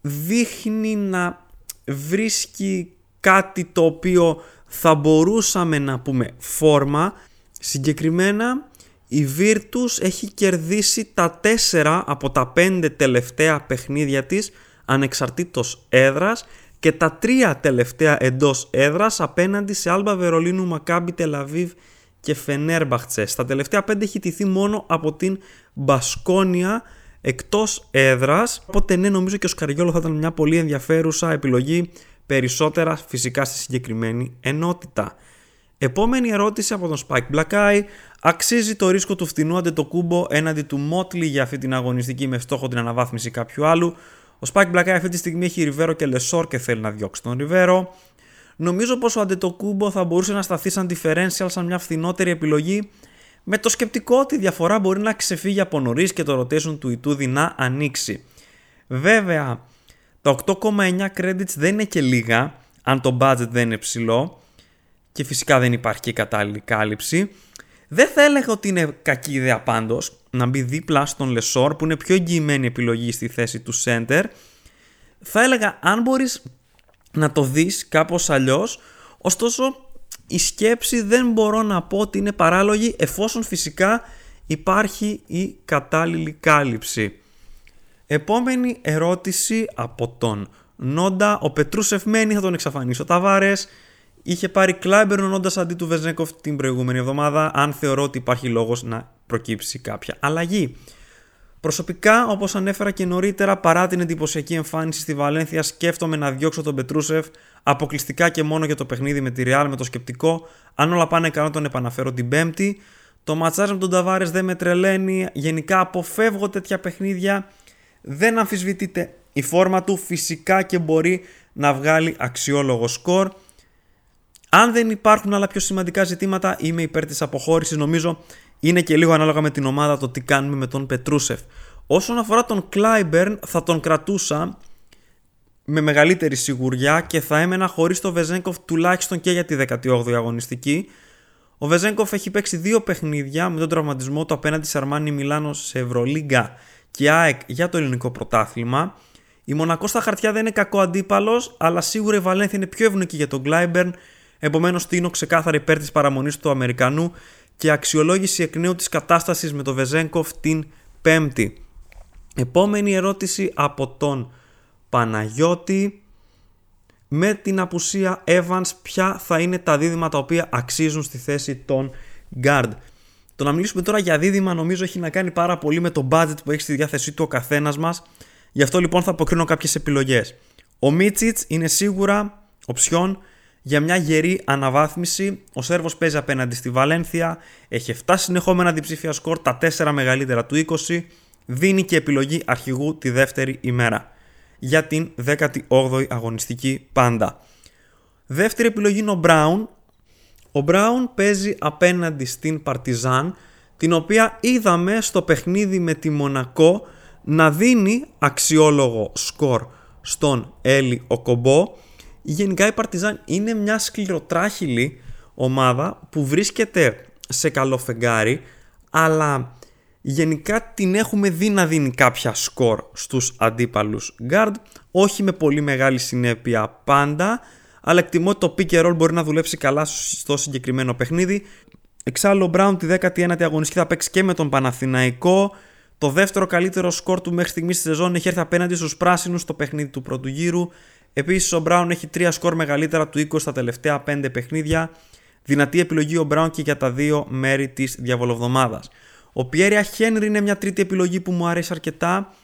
δείχνει να βρίσκει κάτι το οποίο θα μπορούσαμε να πούμε φόρμα συγκεκριμένα η Virtus έχει κερδίσει τα 4 από τα 5 τελευταία παιχνίδια της ανεξαρτήτως έδρας και τα τρία τελευταία εντός έδρας απέναντι σε Άλμπα Βερολίνου, Μακάμπι, Τελαβίβ και Φενέρμπαχτσε. Στα τελευταία πέντε έχει τηθεί μόνο από την Μπασκόνια εκτός έδρας, οπότε ναι νομίζω και ο Σκαριόλο θα ήταν μια πολύ ενδιαφέρουσα επιλογή περισσότερα φυσικά στη συγκεκριμένη ενότητα. Επόμενη ερώτηση από τον Spike Black Eye. Αξίζει το ρίσκο του φθηνού αντετοκούμπο έναντι του Μότλι για αυτή την αγωνιστική με στόχο την αναβάθμιση κάποιου άλλου. Ο Spike Black αυτή τη στιγμή έχει Ριβέρο και Λεσόρ και θέλει να διώξει τον Ριβέρο. Νομίζω πως ο Αντετοκούμπο θα μπορούσε να σταθεί σαν differential, σαν μια φθηνότερη επιλογή, με το σκεπτικό ότι η διαφορά μπορεί να ξεφύγει από νωρίς και το rotation του Ιτούδη να ανοίξει. Βέβαια, Τα 8,9 credits δεν είναι και λίγα, αν το budget δεν είναι ψηλό και φυσικά δεν υπάρχει και κατάλληλη κάλυψη. Δεν θα έλεγα ότι είναι κακή ιδέα πάντως να μπει δίπλα στον Λεσόρ που είναι πιο εγγυημένη επιλογή στη θέση του center. Θα έλεγα αν μπορείς να το δεις κάπως αλλιώς, ωστόσο η σκέψη δεν μπορώ να πω ότι είναι παράλογη εφόσον φυσικά υπάρχει η κατάλληλη κάλυψη. Επόμενη ερώτηση από τον Νόντα. Ο Πετρούσεφ μένει, θα τον εξαφανίσει ο Ταβάρες. Είχε πάρει Κλάιμπερ ο Νόντα αντί του Βεζέκοφ την προηγούμενη εβδομάδα. Αν θεωρώ ότι υπάρχει λόγος να προκύψει κάποια αλλαγή. Προσωπικά, όπως ανέφερα και νωρίτερα, παρά την εντυπωσιακή εμφάνιση στη Βαλένθια, σκέφτομαι να διώξω τον Πετρούσεφ αποκλειστικά και μόνο για το παιχνίδι με τη Real με το σκεπτικό. Αν όλα πάνε καλά, τον επαναφέρω την Πέμπτη. Το ματσάζ με τον Ταβάρες δεν με τρελαίνει. Γενικά αποφεύγω τέτοια παιχνίδια. Δεν αμφισβητείται η φόρμα του φυσικά και μπορεί να βγάλει αξιόλογο σκορ. Αν δεν υπάρχουν άλλα πιο σημαντικά ζητήματα, είμαι υπέρ της αποχώρησης. Νομίζω είναι και λίγο ανάλογα με την ομάδα το τι κάνουμε με τον Πετρούσεφ. Όσον αφορά τον Κλάιμπερν, θα τον κρατούσα με μεγαλύτερη σιγουριά και θα έμενα χωρίς τον Βεζέγκοφ τουλάχιστον και για τη 18η αγωνιστική. Ο Βεζέγκοφ έχει παίξει δύο παιχνίδια με τον τραυματισμό του απέναντι σε Αρμάνι Μιλάνο σε Ευρωλίγκα και ΑΕΚ για το ελληνικό πρωτάθλημα. Η Μονακό στα χαρτιά δεν είναι κακό αντίπαλος, αλλά σίγουρα η Βαλένθια είναι πιο ευνική για τον Κλάιμπερν. Επομένως, τίνω ξεκάθαρα υπέρ της παραμονής του Αμερικανού και αξιολόγηση εκ νέου της κατάστασης με τον Βεζέγκοφ την Πέμπτη. Επόμενη ερώτηση από τον Παναγιώτη. Με την απουσία Evans, ποια θα είναι τα δίδυμα τα οποία αξίζουν στη θέση των guard; Το να μιλήσουμε τώρα για δίδυμα νομίζω έχει να κάνει πάρα πολύ με το budget που έχει στη διάθεσή του ο καθένας μας. Γι' αυτό λοιπόν θα αποκρίνω κάποιες επιλογές. Ο Μίτσιτς είναι σίγουρα οψιόν για μια γερή αναβάθμιση. Ο Σέρβος παίζει απέναντι στη Βαλένθια, έχει 7 συνεχόμενα διψήφια σκορ, τα 4 μεγαλύτερα του 20, δίνει και επιλογή αρχηγού τη δεύτερη ημέρα για την 18η αγωνιστική πάντα. Δεύτερη επιλογή είναι ο Μπράουν. Ο Μπράουν παίζει απέναντι στην Παρτιζάν, την οποία είδαμε στο παιχνίδι με τη Μονακό να δίνει αξιόλογο σκορ στον Έλλη Οκομπό. Γενικά η Παρτιζάν είναι μια σκληροτράχηλη ομάδα που βρίσκεται σε καλό φεγγάρι, αλλά γενικά την έχουμε δει να δίνει κάποια σκορ στους αντίπαλους guard, όχι με πολύ μεγάλη συνέπεια πάντα, αλλά εκτιμώ ότι το pick and roll μπορεί να δουλέψει καλά στο συγκεκριμένο παιχνίδι. Εξάλλου ο Brown τη 19η αγωνιστική θα παίξει και με τον Παναθηναϊκό. Το δεύτερο καλύτερο σκορ του μέχρι στιγμής στη σεζόν έχει έρθει απέναντι στους πράσινους στο παιχνίδι του πρώτου γύρου. Επίσης, ο Brown έχει τρία σκορ μεγαλύτερα του 20 στα τελευταία 5 παιχνίδια. Δυνατή επιλογή ο Brown και για τα δύο μέρη της διαβολοβδομάδας. Ο Πιέρια Χένρι είναι μια τρίτη επιλογή που μου αρέσει αρκετά.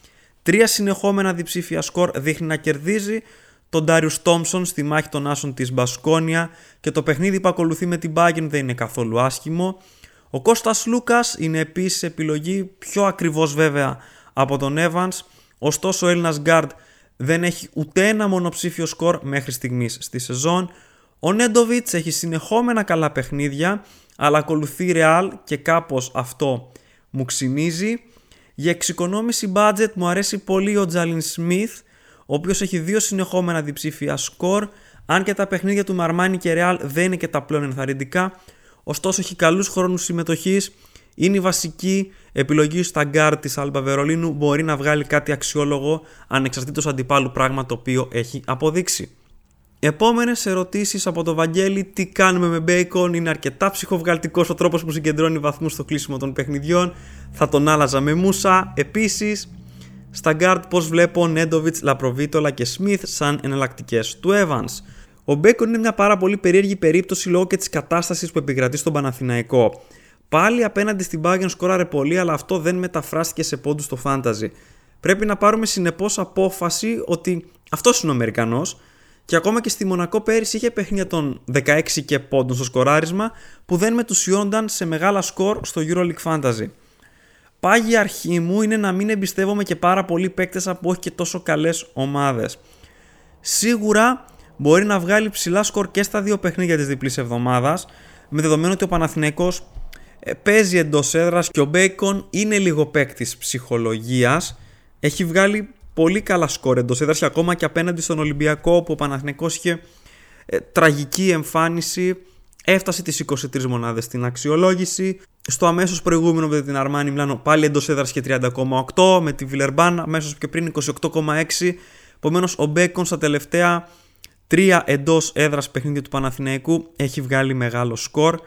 Τρία συνεχόμενα διψήφια σκορ δείχνει να κερδίζει τον Darius Thompson στη μάχη των άσων της Μπασκόνια και το παιχνίδι που ακολουθεί με την Bayern δεν είναι καθόλου άσχημο. Ο Κώστας Λούκας είναι επίσης επιλογή πιο ακριβώς βέβαια από τον Evans, ωστόσο ο Έλληνας Guard δεν έχει ούτε ένα μονοψήφιο σκορ μέχρι στιγμής στη σεζόν. Ο Νέντοβιτς έχει συνεχόμενα καλά παιχνίδια, αλλά ακολουθεί Real και κάπως αυτό μου ξυνίζει. Για εξοικονόμηση budget μου αρέσει πολύ ο Τζαλιν Σμιθ, ο οποίος έχει δύο συνεχόμενα διψήφια σκορ, αν και τα παιχνίδια του Μαρμάνι και Real δεν είναι και τα πλέον ενθαρρυντικά, ωστόσο έχει καλούς χρόνους συμμετοχής, είναι η βασική επιλογή στα γκάρ της Άλμπα Βερολίνου, μπορεί να βγάλει κάτι αξιόλογο ανεξαρτήτως αντιπάλου πράγμα το οποίο έχει αποδείξει. Επόμενες ερωτήσεις από το Βαγγέλη. Τι κάνουμε με Bacon; Είναι αρκετά ψυχοβγαλτικός ο τρόπος που συγκεντρώνει βαθμούς στο κλείσιμο των παιχνιδιών. Θα τον άλλαζα με Μούσα. Επίσης, στα guard πώς βλέπω Νέντοβιτς, Λαπροβίτολα και Smith σαν εναλλακτικές του Evans. Ο Μπέικον είναι μια πάρα πολύ περίεργη περίπτωση λόγω και της κατάστασης που επικρατεί στον Παναθηναϊκό. Πάλι απέναντι στην Bayern σκόραρε πολύ, αλλά αυτό δεν μεταφράστηκε σε πόντους στο Fantasy. Πρέπει να πάρουμε συνεπώς απόφαση ότι αυτός είναι ο Αμερικανός και ακόμα και στη Μονακό πέρυσι είχε παιχνίδια των 16 και πόντων στο σκοράρισμα που δεν μετουσιώνταν σε μεγάλα σκορ στο EuroLeague Fantasy. Πάγη αρχή μου είναι να μην εμπιστεύομαι και πάρα πολλοί παίκτες από όχι και τόσο καλές ομάδες. Σίγουρα μπορεί να βγάλει ψηλά σκορ και στα δύο παιχνίδια της διπλής εβδομάδας με δεδομένο ότι ο Παναθηναϊκός ε, παίζει εντός έδρας και ο Μπέικον είναι λίγο παίκτης ψυχολογίας έχει βγάλει πολύ καλά σκορ εντός έδρας ακόμα και απέναντι στον Ολυμπιακό όπου ο Παναθηναϊκός είχε ε, τραγική εμφάνιση. Έφτασε τις 23 μονάδες στην αξιολόγηση. Στο αμέσως προηγούμενο με την Αρμάνι Μιλάνο πάλι εντός έδρας και 30,8. Με τη Βιλερμπάν αμέσως πιο πριν 28,6. Επομένως ο Μπέκον στα τελευταία τρία εντός έδρας παιχνίδια του Παναθηναϊκού έχει βγάλει μεγάλο σκορ.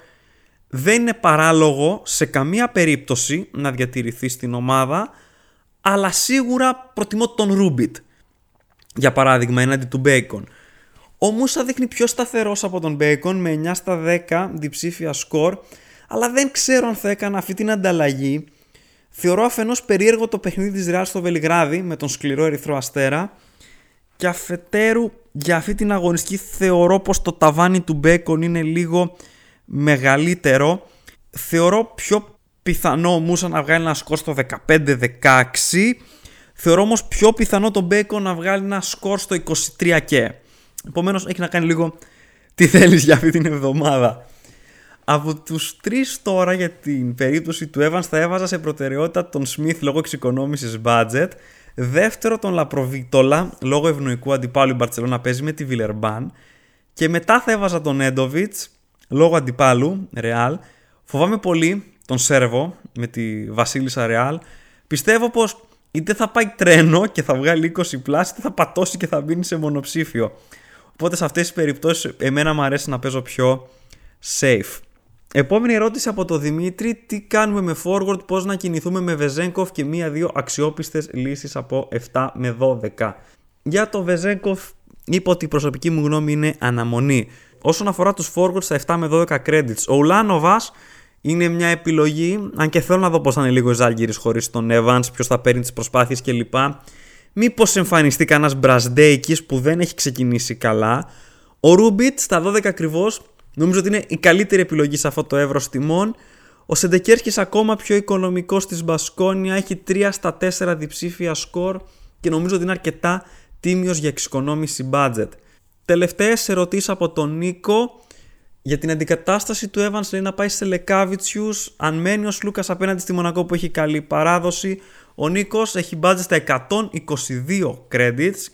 Δεν είναι παράλογο σε καμία περίπτωση να διατηρηθεί στην ομάδα, αλλά σίγουρα προτιμώ τον Ρούμπιτ. Για παράδειγμα, έναντι του Μπέικον. Ο Μούσα δείχνει πιο σταθερός από τον Μπέικον με 9 στα 10 διψήφια σκορ, αλλά δεν ξέρω αν θα έκανα αυτή την ανταλλαγή. Θεωρώ αφενός περίεργο το παιχνίδι της Ρεάλ στο Βελιγράδι με τον σκληρό Ερυθρό Αστέρα και αφετέρου για αυτή την αγωνιστική θεωρώ πως το ταβάνι του Μπέικον είναι λίγο μεγαλύτερο. Θεωρώ πιο πιθανό ο Μούσα να βγάλει ένα σκορ στο 15-16. Θεωρώ όμως πιο πιθανό τον Μπέικον να βγάλει ένα σκορ στο 23 και. Επομένως έχει να κάνει λίγο τι θέλεις για αυτή την εβδομάδα. Από τους τρεις τώρα για την περίπτωση του Evans θα έβαζα σε προτεραιότητα τον Smith λόγω εξοικονόμησης budget. Δεύτερο τον Λαπροβίτολα λόγω ευνοϊκού αντιπάλου η Μπαρτσελώνα παίζει με τη Βιλερμπάν. Και μετά θα έβαζα τον Έντοβιτς λόγω αντιπάλου Ρεάλ. Φοβάμαι πολύ τον Σέρβο με τη Βασίλισσα Ρεάλ. Πιστεύω πως είτε θα πάει τρένο και θα βγάλει 20 πλάσι είτε θα πατώσει και θα μπει σε μονοψήφιο. Οπότε σε αυτές τις περιπτώσεις εμένα μου αρέσει να παίζω πιο safe. Επόμενη ερώτηση από το Δημήτρη. Τι κάνουμε με forward, πώς να κινηθούμε με Βεζέγκοφ και μία-δύο αξιόπιστες λύσεις από 7 με 12. Για το Βεζέγκοφ είπα ότι η προσωπική μου γνώμη είναι αναμονή. Όσον αφορά τους forward στα 7 με 12 credits, ο Ουλάνοβας είναι μια επιλογή, αν και θέλω να δω πώς θα είναι λίγο η Ζάλγκυρης χωρίς τον Evans, ποιος θα παίρνει τις προσπάθειες κλπ. Μήπως εμφανιστεί κανένας Μπρασντέικης που δεν έχει ξεκινήσει καλά. Ο Ρούμπιτ στα 12 ακριβώς νομίζω ότι είναι η καλύτερη επιλογή σε αυτό το εύρο τιμών. Ο Σεντεκέρχης ακόμα πιο οικονομικός της Μπασκόνια έχει 3 στα 4 διψήφια σκορ και νομίζω ότι είναι αρκετά τίμιος για εξοικονόμηση budget. Τελευταίες ερωτήσεις από τον Νίκο. Για την αντικατάσταση του Evans λέει να πάει σε Λεκάβιτσιους. Αν μένει ο Σλούκας απέναντι στη Μονακό που έχει καλή παράδοση. Ο Νίκος έχει budget στα 122 credits.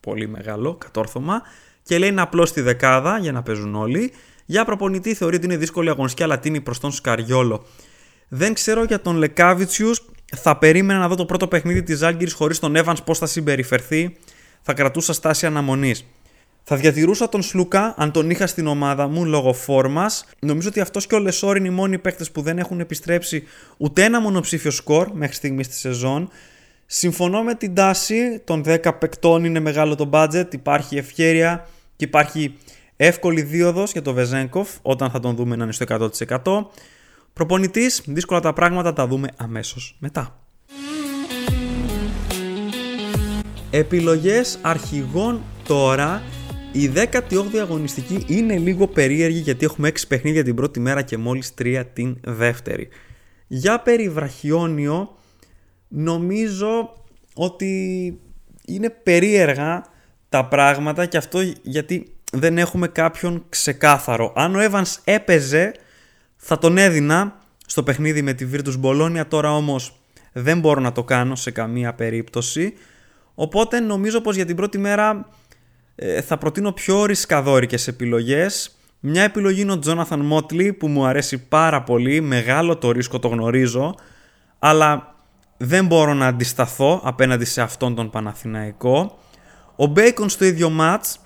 Πολύ μεγάλο κατόρθωμα. Και λέει διπλώ στη δεκάδα για να παίζουν όλοι. Για προπονητή θεωρεί ότι είναι δύσκολη αγωνιστική αλλά τείνει προς τον Σκαριόλο. Δεν ξέρω για τον Λεκάβιτσιους. Θα περίμενα να δω το πρώτο παιχνίδι της Ζαλγκίρις χωρίς τον Evans πώς θα συμπεριφερθεί. Θα κρατούσα στάση αναμονής. Θα διατηρούσα τον Σλούκα αν τον είχα στην ομάδα μου λόγω φόρμας. Νομίζω ότι αυτός και ο Λεσόρ είναι οι μόνοι παίκτες που δεν έχουν επιστρέψει ούτε ένα μονοψήφιο σκορ μέχρι στιγμής στη σεζόν. Συμφωνώ με την τάση των 10 παικτών, είναι μεγάλο το budget, υπάρχει ευχέρεια και υπάρχει εύκολη δίωδος για το Βεζέγκοφ όταν θα τον δούμε να είναι στο 100%. Προπονητής, δύσκολα τα πράγματα τα δούμε αμέσως μετά. Επιλογές αρχηγών τώρα η 18η αγωνιστική είναι λίγο περίεργη γιατί έχουμε 6 παιχνίδια την πρώτη μέρα και μόλις 3 την δεύτερη. Για περιβραχιόνιο νομίζω ότι είναι περίεργα τα πράγματα και αυτό γιατί δεν έχουμε κάποιον ξεκάθαρο. Αν ο Evans έπαιζε θα τον έδινα στο παιχνίδι με τη Virtus Bologna τώρα όμως δεν μπορώ να το κάνω σε καμία περίπτωση οπότε νομίζω πως για την πρώτη μέρα ε, θα προτείνω πιο ρισκαδόρικες επιλογές. Μια επιλογή είναι ο Τζόναθαν Μότλι που μου αρέσει πάρα πολύ, μεγάλο το ρίσκο το γνωρίζω, αλλά δεν μπορώ να αντισταθώ απέναντι σε αυτόν τον Παναθηναϊκό. Ο Μπέικον στο ίδιο μάτς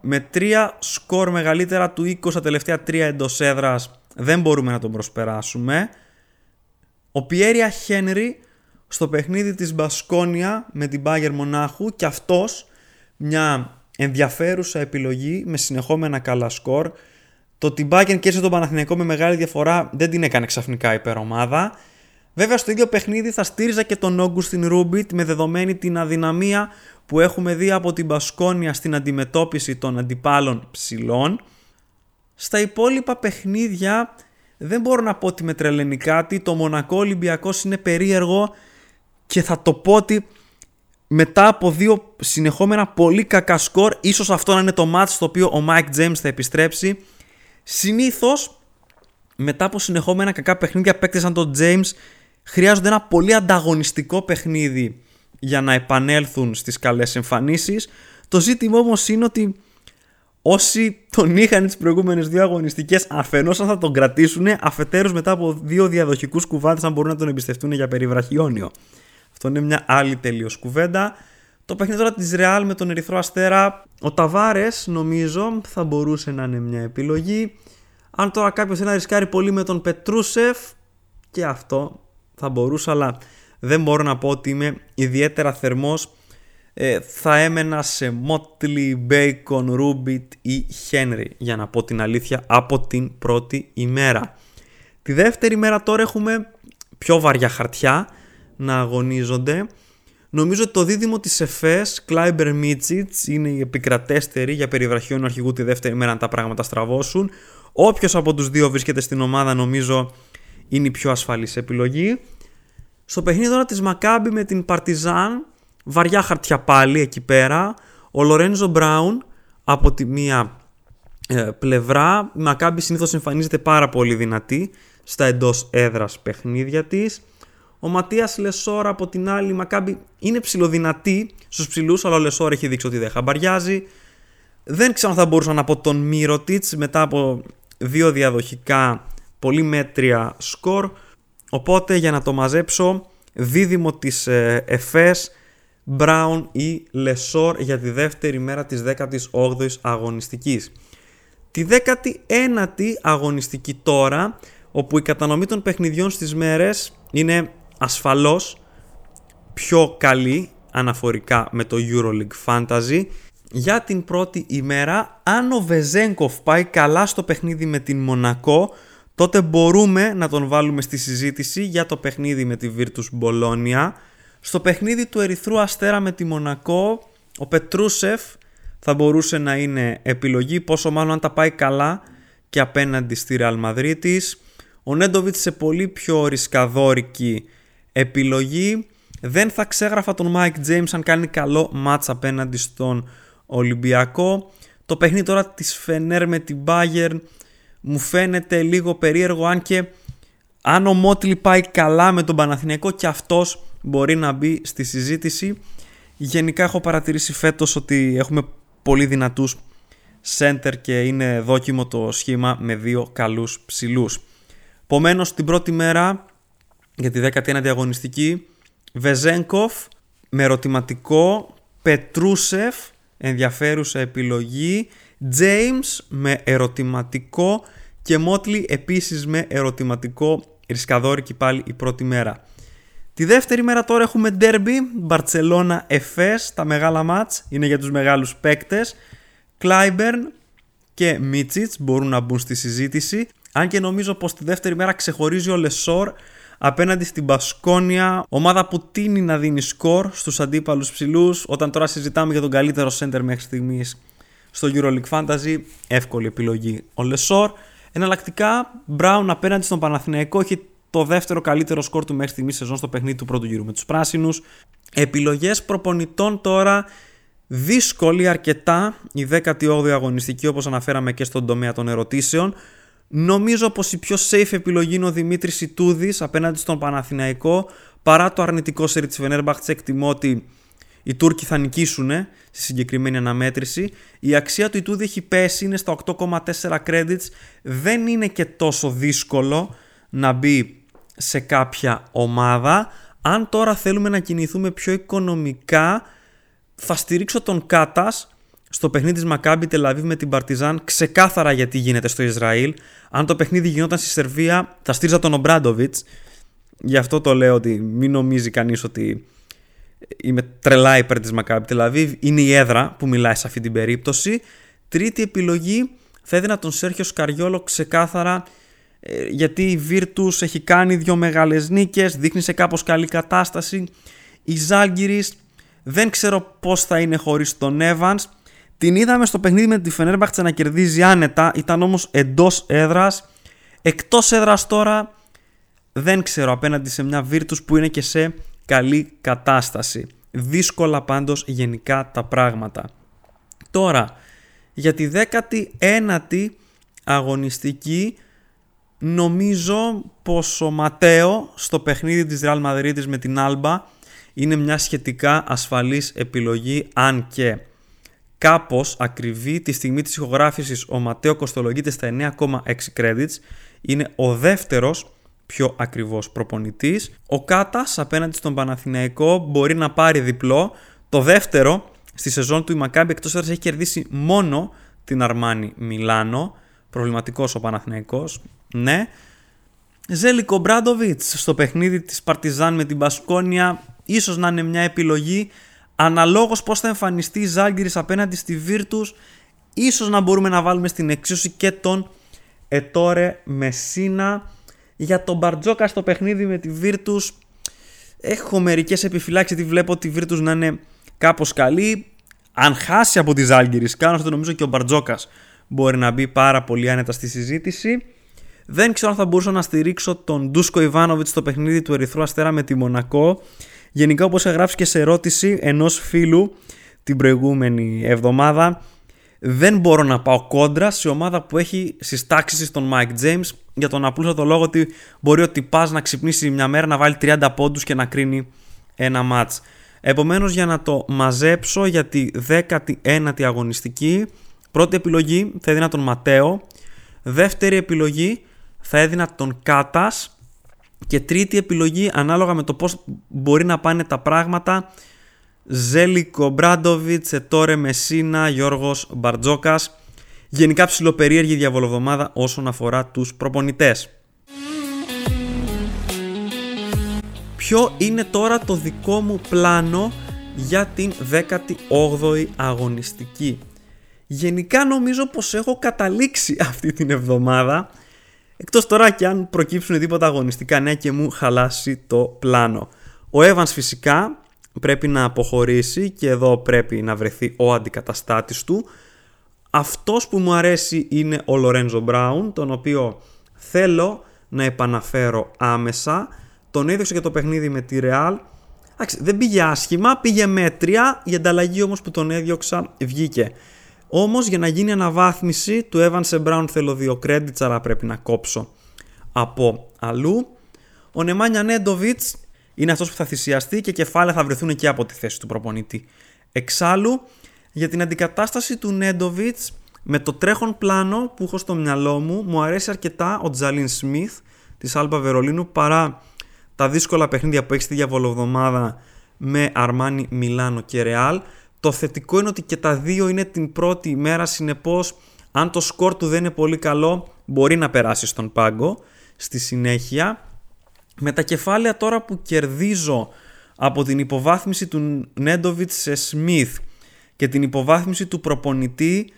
με τρία σκορ μεγαλύτερα του 20 στα τελευταία τρία εντός έδρας δεν μπορούμε να τον προσπεράσουμε. Ο Πιέρια Χένρι στο παιχνίδι της Μπασκόνια με την Μπάγερ Μονάχου και αυτός μια ενδιαφέρουσα επιλογή με συνεχόμενα καλά σκορ. Το ότι Μπάκεν κέρδισε τον Παναθηναϊκό με μεγάλη διαφορά δεν την έκανε ξαφνικά υπερομάδα. Βέβαια στο ίδιο παιχνίδι θα στήριζα και τον Όγκουστιν Ρούμπιτ με δεδομένη την αδυναμία που έχουμε δει από την Πασκόνια στην αντιμετώπιση των αντιπάλων ψηλών. Στα υπόλοιπα παιχνίδια δεν μπορώ να πω ότι με τρελαίνει κάτι. Το Μονακό Ολυμπιακός είναι περίεργο και θα το πω ότι μετά από δύο συνεχόμενα πολύ κακά σκορ, ίσως αυτό να είναι το match στο οποίο ο Mike James θα επιστρέψει. Συνήθως, μετά από συνεχόμενα κακά παιχνίδια παίκτες σαν τον James, χρειάζονται ένα πολύ ανταγωνιστικό παιχνίδι για να επανέλθουν στις καλές εμφανίσεις. Το ζήτημα όμως είναι ότι όσοι τον είχαν τις προηγούμενες δύο αγωνιστικές αφενός αν θα τον κρατήσουν αφετέρους μετά από δύο διαδοχικούς κουβάντες αν μπορούν να τον εμπιστευτούν για περιβραχιόνιο. Αυτό είναι μια άλλη τελείως κουβέντα. Το παιχνίδι τώρα της Real με τον Ερυθρό Αστέρα, ο Ταβάρες νομίζω θα μπορούσε να είναι μια επιλογή. Αν τώρα κάποιος θέλει να ρισκάρει πολύ με τον Πετρούσεφ και αυτό θα μπορούσε αλλά δεν μπορώ να πω ότι είμαι ιδιαίτερα θερμός ε, θα έμενα σε Motley, Bacon, Rubit ή Henry για να πω την αλήθεια από την πρώτη ημέρα. Τη δεύτερη μέρα τώρα έχουμε πιο βαριά χαρτιά να αγωνίζονται. Νομίζω ότι το δίδυμο της ΕΦΕΣ, Κλάιμπερ Μίτσιτς, είναι η επικρατέστερη για περιβραχιόν αρχηγού τη δεύτερη μέρα αν τα πράγματα στραβώσουν. Όποιος από τους δύο βρίσκεται στην ομάδα νομίζω είναι η πιο ασφαλής επιλογή. Στο παιχνίδι τώρα της Μακάμπη με την Παρτιζάν, βαριά χαρτιά πάλι εκεί πέρα. Ο Λορέντζο Μπράουν από τη μία ε, πλευρά. Η Μακάμπη συνήθως εμφανίζεται πάρα πολύ δυνατή στα εντός έδρας παιχνίδια της. Ο Ματίας Λεσόρ από την άλλη, η Μακάμπη είναι ψιλοδυνατή στους ψηλούς, αλλά ο Λεσόρ έχει δείξει ότι δεν χαμπαριάζει. Δεν ξέρω αν θα μπορούσα να πω τον Μύρωτιτ μετά από δύο διαδοχικά πολύ μέτρια σκορ. Οπότε για να το μαζέψω, δίδυμο της ε, ΕΦΕΣ, Μπράουν ή Λεσόρ για τη δεύτερη μέρα της 18ης αγωνιστικής. Τη 19η αγωνιστική τώρα, όπου η κατανομή των παιχνιδιών στις μέρες είναι ασφαλώς πιο καλή αναφορικά με το EuroLeague Fantasy. Για την πρώτη ημέρα αν ο Βεζέγκοφ πάει καλά στο παιχνίδι με την Μονακό τότε μπορούμε να τον βάλουμε στη συζήτηση για το παιχνίδι με τη Virtus Bologna. Στο παιχνίδι του Ερυθρού Αστέρα με τη Μονακό ο Πετρούσεφ θα μπορούσε να είναι επιλογή πόσο μάλλον αν τα πάει καλά και απέναντι στη Real Madrid ο Νέντοβιτς σε πολύ πιο ρισκαδόρικη επιλογή. Δεν θα ξέγραφα τον Mike James αν κάνει καλό μάτς απέναντι στον Ολυμπιακό. Το παιχνίδι τώρα της Φενέρ με την Bayern μου φαίνεται λίγο περίεργο αν και αν ο Μότλι πάει καλά με τον Παναθηναϊκό και αυτός μπορεί να μπει στη συζήτηση. Γενικά έχω παρατηρήσει φέτος ότι έχουμε πολύ δυνατούς center και είναι δόκιμο το σχήμα με δύο καλούς ψηλούς. Επομένως, την πρώτη μέρα για τη 19η αγωνιστική Βεζένκοφ με ερωτηματικό Πετρούσεφ ενδιαφέρουσα επιλογή James με ερωτηματικό και Μότλι επίσης με ερωτηματικό ρισκαδόρικη πάλι η πρώτη μέρα. Τη δεύτερη μέρα τώρα έχουμε Derby, Μπαρτσελώνα Εφές, τα μεγάλα μάτς είναι για τους μεγάλους παίκτες. Κλάιμπερν και Μίτσιτς μπορούν να μπουν στη συζήτηση. Αν και νομίζω πως τη δεύτερη μέρα ξεχωρίζει ο Λεσόρ απέναντι στην Μπασκόνια, ομάδα που τείνει να δίνει σκορ στους αντίπαλους ψηλούς. Όταν τώρα συζητάμε για τον καλύτερο center μέχρι στιγμής στο EuroLeague Fantasy, εύκολη επιλογή ο Λεσόρ. Εναλλακτικά, Brown απέναντι στον Παναθηναϊκό έχει το δεύτερο καλύτερο σκορ του μέχρι στιγμής σεζόν στο παιχνίδι του πρώτου γύρου με τους πράσινους. Επιλογές προπονητών τώρα δύσκολη αρκετά η 18η αγωνιστική όπως αναφέραμε και στον τομέα των ερωτήσεων. Νομίζω πως η πιο safe επιλογή είναι ο Δημήτρης Ιτούδης απέναντι στον Παναθηναϊκό παρά το αρνητικό σερί της Φενέρμπαχτς εκτιμώ ότι οι Τούρκοι θα νικήσουν στη συγκεκριμένη αναμέτρηση. Η αξία του Ιτούδη έχει πέσει, είναι στα 8,4 credits. Δεν είναι και τόσο δύσκολο να μπει σε κάποια ομάδα. Αν τώρα θέλουμε να κινηθούμε πιο οικονομικά, θα στηρίξω τον Κάτας στο παιχνίδι της Μακάμπι Τελαβίβ με την Παρτιζάν ξεκάθαρα γιατί γίνεται στο Ισραήλ. Αν το παιχνίδι γινόταν στη Σερβία, θα στήριζα τον Ομπράντοβιτς. Γι' αυτό το λέω ότι μην νομίζει κανείς ότι είμαι τρελά υπέρ της Μακάμπι Τελαβίβ. Είναι η έδρα που μιλάει σε αυτή την περίπτωση. Τρίτη επιλογή θα έδινα τον Σέρχιο Σκαριόλο ξεκάθαρα ε, γιατί η Virtus έχει κάνει δύο μεγάλες νίκες, δείχνει σε κάπως καλή κατάσταση. Η Ζάλγκυρης δεν ξέρω πώς θα είναι χωρίς τον Evans. Την είδαμε στο παιχνίδι με τη Φενέρμπαχτσα να κερδίζει άνετα, ήταν όμως εντός έδρας. Εκτός έδρας τώρα δεν ξέρω απέναντι σε μια Virtus που είναι και σε καλή κατάσταση. Δύσκολα πάντως γενικά τα πράγματα. Τώρα, για τη 19η αγωνιστική νομίζω πως ο Ματέο στο παιχνίδι της Real Madrid με την Alba είναι μια σχετικά ασφαλής επιλογή αν και κάπως ακριβή τη στιγμή της ηχογράφησης. Ο Ματέο κοστολογείται στα 9,6 credits. Είναι ο δεύτερος πιο ακριβώς προπονητής. Ο Κάτας απέναντι στον Παναθηναϊκό μπορεί να πάρει διπλό. Το δεύτερο στη σεζόν του η Μακάμπη εκτός έδρας έχει κερδίσει μόνο την Αρμάνι Μιλάνο. Προβληματικός ο Παναθηναϊκός. Ναι. Ζέλικο Μπράντοβιτ στο παιχνίδι της Παρτιζάν με την Πασκόνια ίσως να είναι μια επιλογή αναλόγως πώς θα εμφανιστεί η Ζάλγκυρης απέναντι στη Βίρτους ίσως να μπορούμε να βάλουμε στην εξίσωση και τον Ετόρε Μεσίνα. Για τον Μπαρτζόκα στο παιχνίδι με τη Βίρτους έχω μερικές επιφυλάξεις γιατί βλέπω τη Βίρτους να είναι κάπως καλή. Αν χάσει από τη Ζάλγκυρης κάνω αυτό νομίζω και ο Μπαρτζόκας μπορεί να μπει πάρα πολύ άνετα στη συζήτηση. Δεν ξέρω αν θα μπορούσα να στηρίξω τον Ντούσκο Ιβάνοβιτς στο παιχνίδι του Ερυθρού Αστέρα με τη Μονακό. Γενικά, όπως έγραψες και σε ερώτηση ενός φίλου την προηγούμενη εβδομάδα, δεν μπορώ να πάω κόντρα σε ομάδα που έχει στι τάξει τον Mike James για τον απλούστατο λόγο ότι μπορεί ότι πα να ξυπνήσει μια μέρα να βάλει 30 πόντους και να κρίνει ένα μάτς. Επομένως, για να το μαζέψω για τη 19η αγωνιστική, πρώτη επιλογή θα έδινα τον Ματέο. Δεύτερη επιλογή θα έδινα τον Κάτας και τρίτη επιλογή ανάλογα με το πώς μπορεί να πάνε τα πράγματα Ζέλικο Μπράντοβιτς, Ετόρε Μεσίνα, Γιώργος Μπαρτζόκας γενικά ψηλοπερίεργη διαβολοβδομάδα όσον αφορά τους προπονητές. Ποιο είναι τώρα το δικό μου πλάνο για την 18η αγωνιστική; Γενικά νομίζω πως έχω καταλήξει αυτή την εβδομάδα Εκτός τώρα και αν προκύψουν τίποτα αγωνιστικά νέα και μου χαλάσει το πλάνο. Ο Evans φυσικά πρέπει να αποχωρήσει και εδώ πρέπει να βρεθεί ο αντικαταστάτης του. Αυτός που μου αρέσει είναι ο Λορέντζο Μπράουν, τον οποίο θέλω να επαναφέρω άμεσα. Τον έδειξε και το παιχνίδι με τη Real. Δεν πήγε άσχημα, πήγε μέτρια, η ανταλλαγή όμως που τον έδιωξα βγήκε. Όμως για να γίνει αναβάθμιση του Evans Brown θέλω δύο credits, αλλά πρέπει να κόψω από αλλού. Ο Νεμάνια Νέντοβιτ είναι αυτός που θα θυσιαστεί και κεφάλαια θα βρεθούν και από τη θέση του προπονητή. Εξάλλου, για την αντικατάσταση του Νέντοβιτ με το τρέχον πλάνο που έχω στο μυαλό μου, μου αρέσει αρκετά ο Τζαλίν Σμιθ της Άλμπα Βερολίνου παρά τα δύσκολα παιχνίδια που έχει στη διαβολοβδομάδα με Αρμάνι, Μιλάνο και Ρεάλ. Το θετικό είναι ότι και τα δύο είναι την πρώτη ημέρα, συνεπώς αν το σκορ του δεν είναι πολύ καλό μπορεί να περάσει στον πάγκο στη συνέχεια. Με τα κεφάλαια τώρα που κερδίζω από την υποβάθμιση του Νέντοβιτς σε Σμιθ και την υποβάθμιση του προπονητή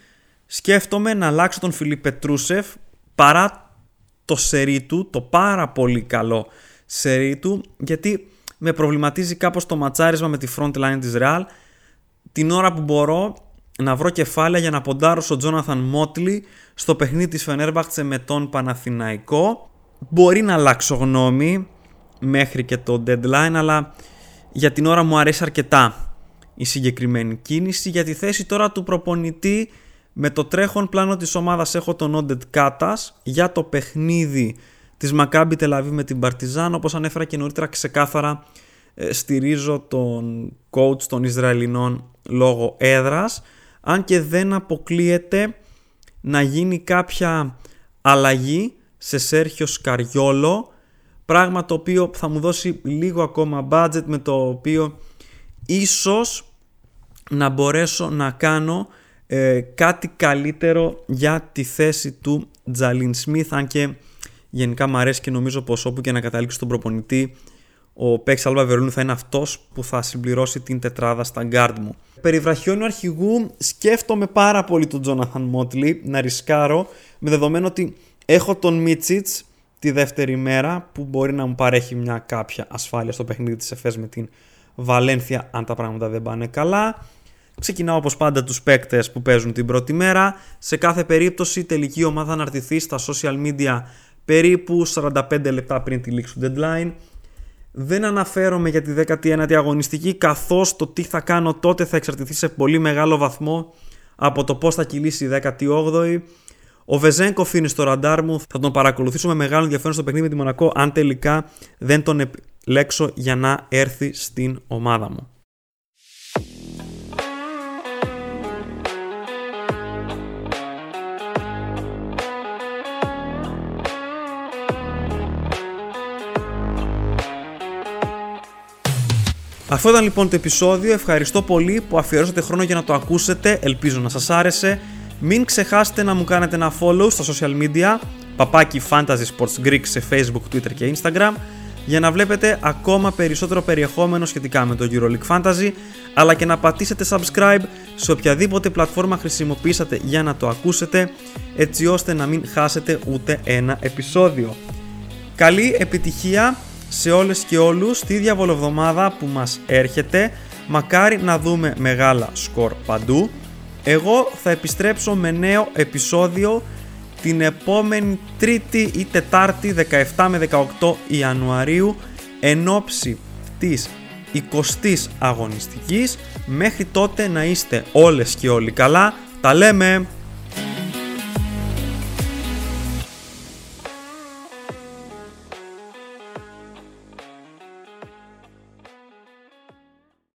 σκέφτομαι να αλλάξω τον Φιλίπ Πετρούσεφ παρά το σερί του, το πάρα πολύ καλό σερί του γιατί με προβληματίζει κάπως το ματσάρισμα με τη front line της Real την ώρα που μπορώ να βρω κεφάλαια για να ποντάρω στον Τζόναθαν Μότλι στο παιχνίδι της Φενέρμπαχτσε με τον Παναθηναϊκό. Μπορεί να αλλάξω γνώμη μέχρι και το deadline, αλλά για την ώρα μου αρέσει αρκετά η συγκεκριμένη κίνηση. Για τη θέση τώρα του προπονητή με το τρέχον πλάνο της ομάδας έχω τον Όντετ Κάτας για το παιχνίδι της Μακάμπι Τελαβή με την Παρτιζάν όπως ανέφερα και νωρίτερα ξεκάθαρα ε, στηρίζω τον coach των Ισραηλινών λόγω έδρας αν και δεν αποκλείεται να γίνει κάποια αλλαγή σε Σέρχιο Σκαριόλο πράγμα το οποίο θα μου δώσει λίγο ακόμα budget με το οποίο ίσως να μπορέσω να κάνω ε, κάτι καλύτερο για τη θέση του Τζαλίν Σμιθ αν και γενικά μου αρέσει και νομίζω πως όπου και να καταλήξει τον προπονητή ο Πέξ Αλβα Βερολίνου θα είναι αυτός που θα συμπληρώσει την τετράδα στα γκαρντ μου. Περί βραχιόνιου αρχηγού σκέφτομαι πάρα πολύ τον Τζόναθαν Μότλι να ρισκάρω με δεδομένο ότι έχω τον Μίτσιτς τη δεύτερη μέρα που μπορεί να μου παρέχει μια κάποια ασφάλεια στο παιχνίδι της ΕΦΕΣ με την Βαλένθια αν τα πράγματα δεν πάνε καλά. Ξεκινάω όπως πάντα τους παίκτες που παίζουν την πρώτη μέρα. Σε κάθε περίπτωση η τελική ομάδα θα αναρτηθεί στα social media περίπου 45 λεπτά πριν τη λήξη του deadline. Δεν αναφέρομαι για τη 19η αγωνιστική καθώς το τι θα κάνω τότε θα εξαρτηθεί σε πολύ μεγάλο βαθμό από το πώς θα κυλήσει η 18η. Ο Βεζέγκοφ είναι στο ραντάρ μου, θα τον παρακολουθήσω με μεγάλο ενδιαφέρον στο παιχνίδι με τη Μονακό αν τελικά δεν τον λέξω για να έρθει στην ομάδα μου. Αυτό ήταν λοιπόν το επεισόδιο. Ευχαριστώ πολύ που αφιερώσατε χρόνο για να το ακούσετε. Ελπίζω να σας άρεσε. Μην ξεχάσετε να μου κάνετε ένα follow στα social media παπάκι Fantasy Sports Greek σε Facebook, Twitter και Instagram για να βλέπετε ακόμα περισσότερο περιεχόμενο σχετικά με το EuroLeague Fantasy αλλά και να πατήσετε subscribe σε οποιαδήποτε πλατφόρμα χρησιμοποιήσατε για να το ακούσετε έτσι ώστε να μην χάσετε ούτε ένα επεισόδιο. Καλή επιτυχία σε όλες και όλους τη διαβολοβδομάδα που μας έρχεται. Μακάρι να δούμε μεγάλα σκορ παντού. Εγώ θα επιστρέψω με νέο επεισόδιο την επόμενη Τρίτη ή Τετάρτη 17 με 18 Ιανουαρίου εν ώψη της 20ης αγωνιστικής. Μέχρι τότε να είστε όλες και όλοι καλά. Τα λέμε!